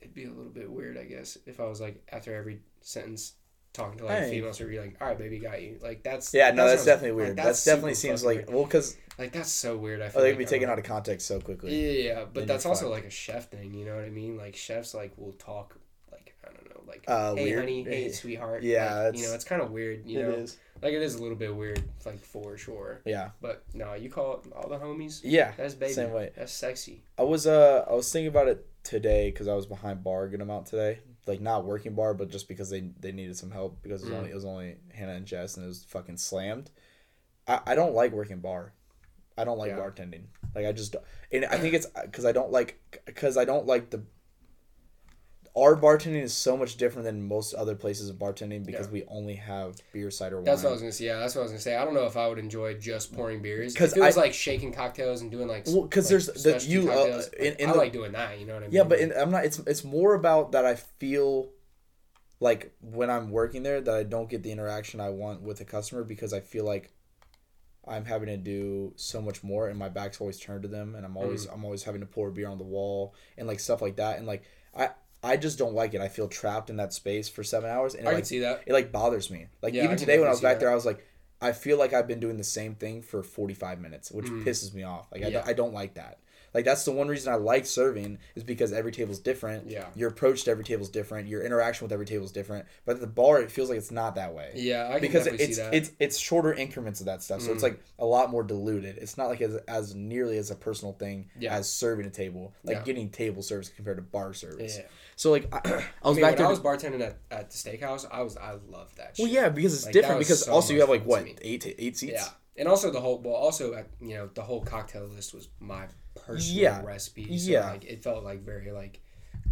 it'd be a little bit weird I guess if I was like after every sentence talking to like Hey. female server, you're like, all right, baby, got you. Like that's Yeah, no, that's definitely like, weird. that's that's definitely seems like weird. well, because like that's so weird. I oh, feel like can be taken out of context so quickly. Yeah, yeah, but that's also like a chef thing. You know what I mean? Like chefs like will talk like I don't know, like Uh, hey weird. honey, hey (laughs) sweetheart. Yeah, like, you know it's kind of weird. You know, is. like it is a little bit weird, like for sure. Yeah, But no, you call it all the homies. yeah. That's baby. Same way. That's sexy. I was uh I was thinking about it today because I was behind bar a good amount today. Like not working bar, but just because they they needed some help because it was Mm. only it was only Hannah and Jess and it was fucking slammed. I, I don't like working bar. I don't like Yeah. bartending. Like I just don't- and I think it's because I don't like because I don't like the. Our bartending is so much different than most other places of bartending because Yeah. we only have beer, cider, wine. That's what I was gonna say. Yeah, that's what I was gonna say. I don't know if I would enjoy just pouring beers. Because it was I- like shaking cocktails and doing like Well, 'cause like there's the- you, uh, in- in I the- like doing that. You know what I mean? Yeah, but in, I'm not. It's it's more about that. I feel like when I'm working there that I don't get the interaction I want with a customer because I feel like I'm having to do so much more, and my back's always turned to them, and I'm always Mm. I'm always having to pour beer on the wall and like stuff like that, and like I I just don't like it. I feel trapped in that space for seven hours, and it, I like can see that. it like bothers me. Like Yeah, even today when I was back that. there, I was like. I feel like I've been doing the same thing for 45 minutes, which Mm. pisses me off. Like I, don't, I don't like that. Like that's the one reason I like serving is because every table's different. Yeah. Your approach to every table is different. Your interaction with every table is different. But at the bar, it feels like it's not that way. Yeah, I can because it's see that. it's it's shorter increments of that stuff. So it's Mm. like a lot more diluted. It's not like as as nearly as a personal thing Yeah. as serving a table, like Yeah. getting table service compared to bar service. yeah. So like I, (clears throat) I I was mean, back when there. I was bartending at, at the steakhouse, I was I loved that. well, yeah, because it's Like, different. Because so also you have like what eight eight seats. Yeah. And also the whole well, also uh, you know the whole cocktail list was my personal Yeah. recipe. So Yeah. like it felt like very like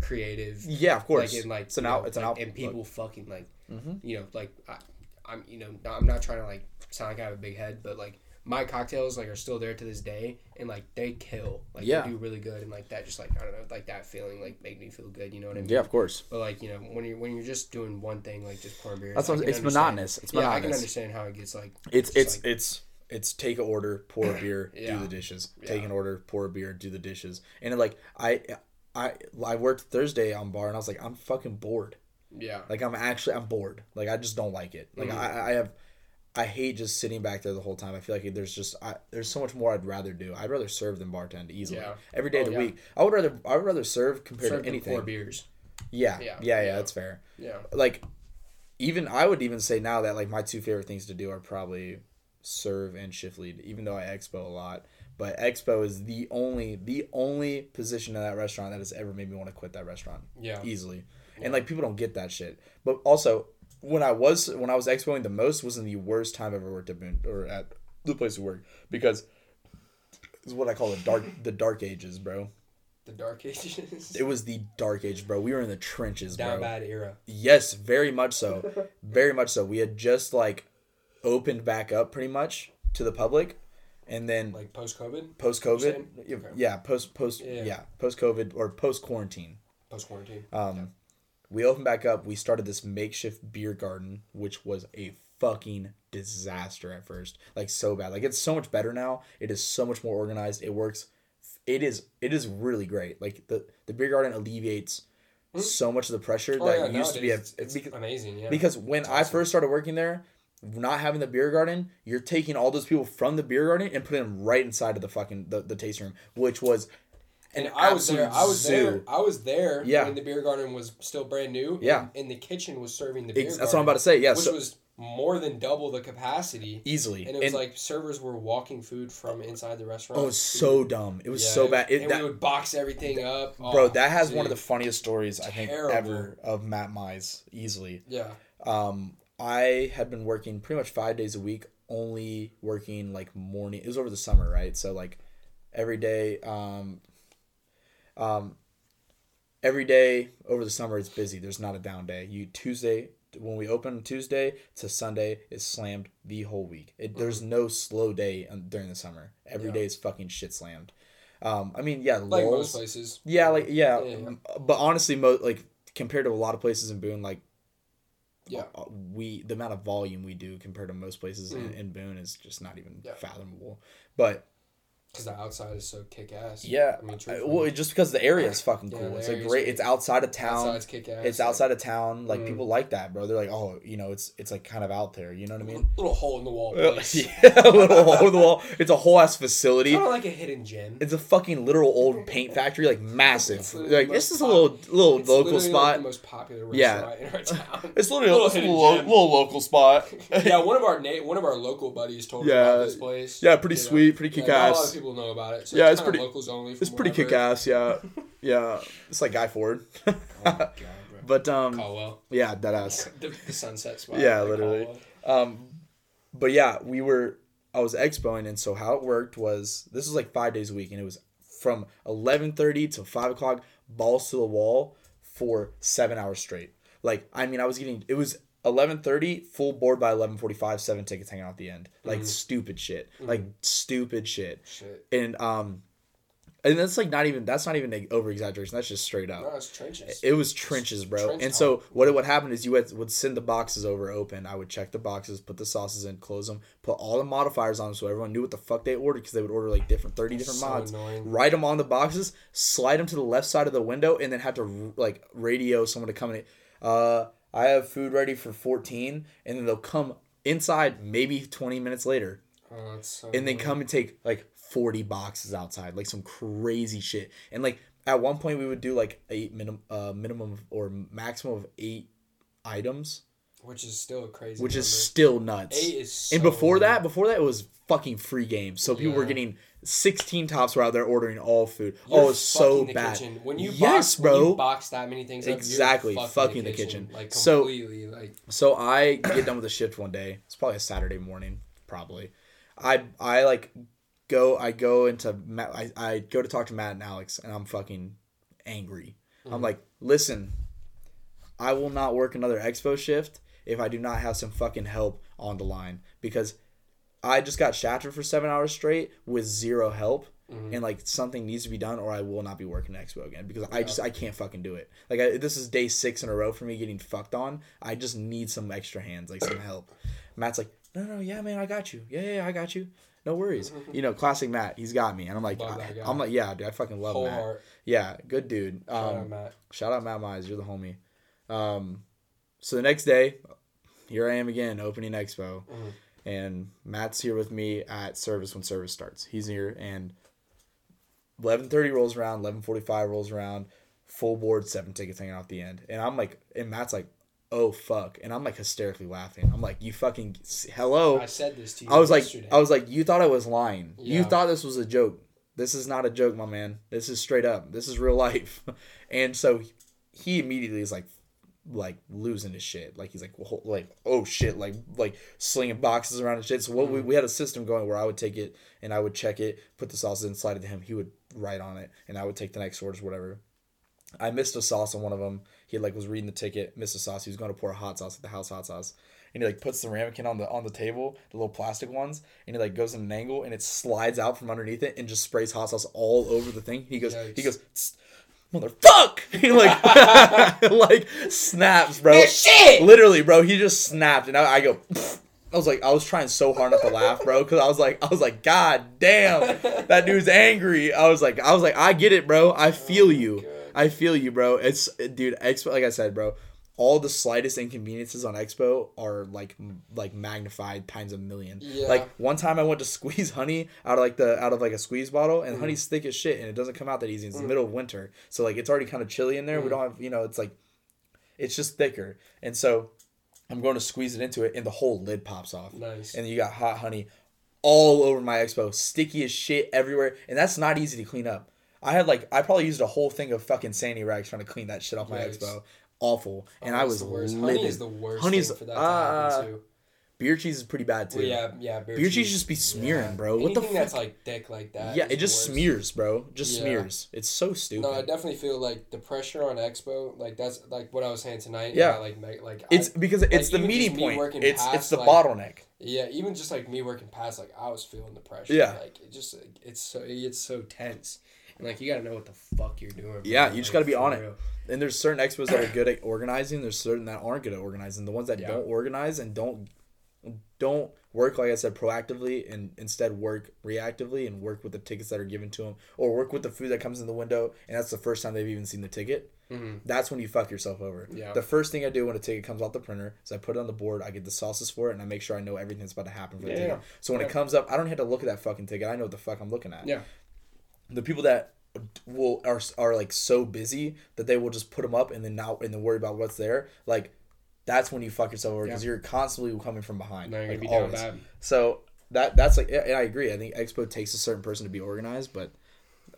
creative. Yeah, of course. Like in like it's an out. know, It's an like, out. and people fucking like Mhm. you know like I, I'm you know I'm not trying to like sound like I have a big head, but like my cocktails like are still there to this day, and like they kill. Like Yeah. they do really good, and like that just like I don't know like that feeling like make me feel good. You know what I mean? Yeah, of course. But like you know when you're when you're just doing one thing like just pouring beer. That's what, it's understand- monotonous. It's Yeah, I can understand how it gets like It's it's like- it's it's take an order, pour a (clears throat) beer, Yeah. do the dishes. Take an order, pour a beer, do the dishes. And like I I I worked Thursday on bar and I was like I'm fucking bored. yeah. Like I'm actually I'm bored. Like I just don't like it. Like Mhm. I I have I hate just sitting back there the whole time. I feel like there's just I, there's so much more I'd rather do. I'd rather serve than bartend easily. Yeah. Every day of Oh, the yeah. week. I would rather I would rather serve compared Serve to anything. four beers. Yeah. Yeah. Yeah. Yeah, Yeah. that's fair. Yeah. Like even I would even say now that like my two favorite things to do are probably serve and shift lead, even though I expo a lot. But expo is the only the only position in that restaurant that has ever made me want to quit that restaurant Yeah. easily. And like people don't get that shit. But also when I was when I was expoing the most was in the worst time I've ever worked at Boone or at the place we work because it's what I call the dark the dark ages, bro. The Dark Ages. It was the dark age, bro. We were in the trenches, Down bro. bad era. Yes, very much so. very much so. We had just like opened back up pretty much to the public and then Like post COVID, Post COVID, yeah, Okay. yeah, post post Yeah. yeah, post COVID or post quarantine. post quarantine. Um we opened back up. We started this makeshift beer garden, which was a fucking disaster at first. Like so bad. Like it's so much better now. It is so much more organized. It works. It is it is really great. Like the the beer garden alleviates so much of the pressure Oh, that yeah, used to be nowadays it's, because, amazing. Yeah. because when I first started working there, not having the beer garden, you're taking all those people from the beer garden and putting them right inside of the fucking the, the taste room, which was and I was there. I was absolute there. I was there Yeah. when the beer garden was still brand new. Yeah. And, and the kitchen was serving the beer. Ex- that's what I'm about to say. Yeah, Which so was more than double the capacity. easily. And it was like servers were walking food from inside the restaurant. oh, it was so dumb. It was Yeah, so bad. It, and that, we would box everything up. bro, Oh, that has one of the funniest stories I think Terrible. ever of Matt Mize. Easily. Yeah. Um, I had been working pretty much five days a week, only working like morning. It was over the summer, right? So like every day, um, um, every day over the summer it's busy. There's not a down day. You Tuesday when we open Tuesday to Sunday is slammed the whole week. It, there's no slow day during the summer. Every Yeah. day is fucking shit slammed. Um, I mean, yeah, Like lulls- most places. yeah, like yeah, Yeah, yeah. but honestly, mo- like compared to a lot of places in Boone, like Yeah. we the amount of volume we do compared to most places in, Mm. in Boone is just not even Yeah. fathomable. But Because the outside is so kick ass. yeah, I mean, truthfully. well, just because the area is fucking Yeah, cool. it's a great. It's outside of town. Outside's kick ass. It's outside of town. Like Mm. people like that, bro. They're like, oh, you know, it's it's like kind of out there. You know what I mean? (laughs) Little hole in the wall place. (laughs) yeah, a little hole in the wall. It's a whole ass facility. Kind of like a hidden gem. It's a fucking literal old paint factory, like massive. Like this is a little little local literally, like, spot. the most popular Yeah. restaurant in our (laughs) town. It's literally a hidden little, gem. little local spot. yeah, one of our na- one of our local buddies told me about this place. Yeah, pretty sweet, pretty Yeah, not a lot kick-ass. of people know about it. So Yeah, it's, it's pretty- locals only. It's pretty kick ass, yeah. (laughs) Yeah. It's like Guy Ford. Oh my god, bro. (laughs) but um Caldwell. yeah, that ass. (laughs) the, the sunset spot. Yeah, literally. Caldwell. Um but yeah, we were I was expoing and so how it worked was this was like five days a week and it was from eleven thirty to five o'clock, balls to the wall for seven hours straight. Like I mean I was getting it was eleven thirty, full board by eleven forty five, seven tickets hanging out at the end. Like Mhm. stupid shit. Like stupid shit. Shit. and um and that's like not even that's not even over exaggeration that's just straight up No, it's trenches. it was trenches bro Trench and so what would happen is you would, would send the boxes over open i would check the boxes put the sauces in close them put all the modifiers on them so everyone knew what the fuck they ordered because they would order like different 30 different so mods annoying. write them on the boxes slide them to the left side of the window and then have to like radio someone to come in uh i have food ready for 14 and then they'll come inside maybe 20 minutes later Oh, so and then come and take like 40 boxes outside like some crazy shit and like at one point we would do like eight minimum uh minimum or maximum of eight items which is still a crazy. which is still nuts eight is. and before many. that before that it was fucking free games so people were getting 16 tops were out there ordering all food You're oh it's so bad kitchen. When you Yes, box, when you bro. box that many things, up, Exactly, fucking, fucking the, the kitchen. kitchen. like So- completely, like So I get done with the shift one day. It's probably a Saturday morning, probably. I I like go I go into Matt, I I go to talk to Matt and Alex and I'm fucking angry. I'm mm-hmm. like, listen, I will not work another expo shift if I do not have some fucking help on the line because I just got shattered for seven hours straight with zero help. And like something needs to be done, or I will not be working expo again because I just I can't fucking do it. Like I, this is day six in a row for me getting fucked on. I just need some extra hands, like some help. Matt's like, no, no, yeah, man, I got you. Yeah, yeah, yeah, I got you. No worries. (laughs) You know, classic Matt. He's got me, and I'm like, I, I'm like, yeah, dude, I fucking love Whole Matt. heart. Yeah, good dude. Um, Shout out, Matt. Shout out Matt Mize, you're the homie. Um, so the next day, here I am again, opening expo, and Matt's here with me at service when service starts. He's here, and eleven thirty rolls around, eleven forty five rolls around, full board, seven tickets hanging out the end, and I'm like, and Matt's like, oh fuck, and I'm like hysterically laughing. I'm like, you fucking hello. I said this to you. I was like. I was like, you thought I was lying. You thought this was a joke. This is not a joke, my man. This is straight up. This is real (laughs) life. And so he immediately is like, like losing his shit. Like he's like, well, like oh shit, like like slinging boxes around and shit. So what we, mm-hmm. we had a system going where I would take it and I would check it, put the sauces in, slide it to him. He would write on it, and I would take the next orders, whatever. I missed a sauce on one of them. He like was reading the ticket, missed a sauce. He was going to pour a hot sauce at the house hot sauce, and he like puts the ramekin on the on the table, the little plastic ones, and he like goes in an angle and it slides out from underneath it and just sprays hot sauce all over the thing. He goes, he goes, "Tss, motherfuck! (laughs) He like (laughs) like snaps, bro. shit! Literally, bro. He just snapped, and I, I go. "Pfft." (sniffs) I was like, I was trying so hard not to laugh, bro, because I was like, I was like, God damn, that dude's angry. I was like, I was like, I get it, bro. I feel you. I feel you, bro. It's dude. Like I said, bro, all the slightest inconveniences on Expo are like like magnified times a million. Yeah. Like one time I went to (laughs) squeeze honey out of like the out of like a squeeze bottle, and mm-hmm. honey's thick as shit, and it doesn't come out that easy. It's the mm. middle of winter, so like it's already kind of chilly in there. We mm. don't have, you know, it's like it's just thicker, and so I'm going to squeeze it into it, and the whole lid pops off. Nice. And you got hot honey all over my expo, sticky as shit everywhere, and that's not easy to clean up. I had like I probably used a whole thing of fucking sani rags trying to clean that shit off my Yikes. expo. Awful, and Oh, I was the worst. livid. Honey is the worst Honey's- thing for that to uh, happen too. Beer cheese is pretty bad too. Well, yeah, yeah. Beer, Beer cheese just be smearing, bro. What the Anything that's like thick like that. yeah, it just worse. smears, bro. Just Yeah. smears. It's so stupid. No, I definitely feel like the pressure on Expo, like that's like what I was saying tonight. Yeah. like like it's I, because it's the even just meeting me point. It's past, it's the like- bottleneck. yeah, even just like me working past, like I was feeling the pressure. Yeah. like it just like, it's so it's so tense, and like you gotta know what the fuck you're doing. bro. Yeah, you just Like, gotta be on it. And there's certain expos that are good at organizing. There's certain that aren't good at organizing. The ones that Yeah. don't organize and don't don't work like I said proactively and instead work reactively and work with the tickets that are given to them or work with the food that comes in the window and that's the first time they've even seen the ticket. Mhm. That's when you fuck yourself over. Yeah. The first thing I do when a ticket comes off the printer is I put it on the board, I get the sauces for it, and I make sure I know everything that's about to happen for the Yeah, ticket. yeah. So when it comes up, I don't have to look at that fucking ticket. I know what the fuck I'm looking at Yeah, the people that will are are like so busy that they will just put them up and then not and then worry about what's there. Like that's when you fuck yourself over because Yeah. you're constantly coming from behind. you're like, be down always. bad. So that that's like and I agree. I think Expo takes a certain person to be organized, but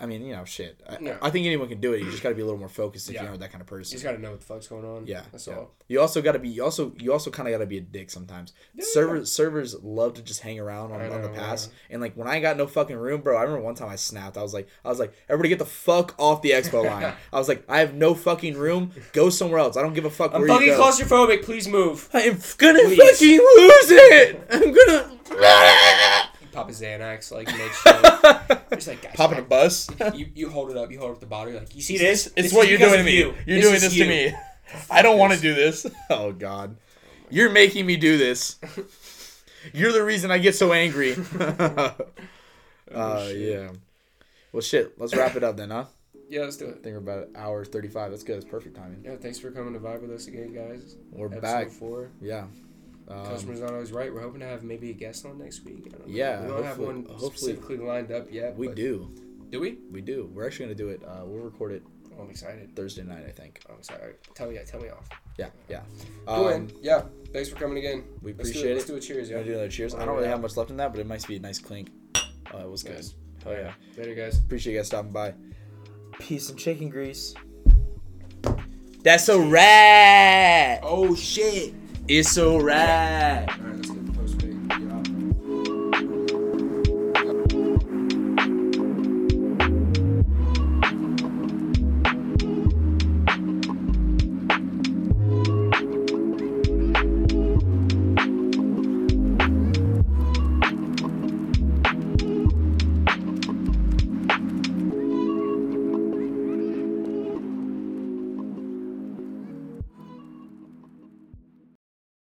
I mean you know shit. I, Yeah. I think anyone can do it. You just got to be a little more focused if Yeah. you are that kind of person. You just gotta know what the fuck's going on. Yeah, that's yeah. all. You also got to be. You also you also kind of got to be a dick sometimes. Servers servers love to just hang around on, I on the pass, yeah. and like when I got no fucking room, bro. I remember one time I snapped. I was like, I was like, everybody get the fuck off the expo (laughs) line. I was like, I have no fucking room. Go somewhere else. I don't give a fuck I'm where fucking you go. claustrophobic. Please move. I'm gonna Please. fucking lose it. I'm gonna (laughs) Pop a Xanax like mid show. Just like guys, pop in a bus. you, you hold it up. You hold it up the bottle. You're like, you see this? It's This what you're doing to me. you. You're doing is this to me. (laughs) I don't want to do this. (laughs) Oh God, you're making me do this. (laughs) You're the reason I get so angry. uh, yeah. Well, shit. Let's wrap it up then, huh? Yeah, let's do it. I think we're about an hour thirty-five. That's good. That's perfect timing. Yeah, thanks for coming to vibe with us again, guys. We're Episode back. four. Yeah. Um, Customers not always right. We're hoping to have maybe a guest on next week. I don't know. Yeah, we don't have hopefully- one hopefully- specifically lined up yet. we do. Do we? We do. We're actually gonna do it. Uh, we'll record it Oh, I'm excited. Thursday night, I think. I'm sorry. Tell me, tell me off. Yeah. Yeah. Cool, Um, yeah. Thanks for coming again. we Let's do appreciate Let's do a cheers, You yeah. wanna do another cheers? I Oh, don't really have much left in that, but it might be a nice clink. Uh, it was good. Nice. Oh yeah. Later, guys. Appreciate you guys stopping by. Peace and chicken grease. That's a rat. Oh shit. It's alright.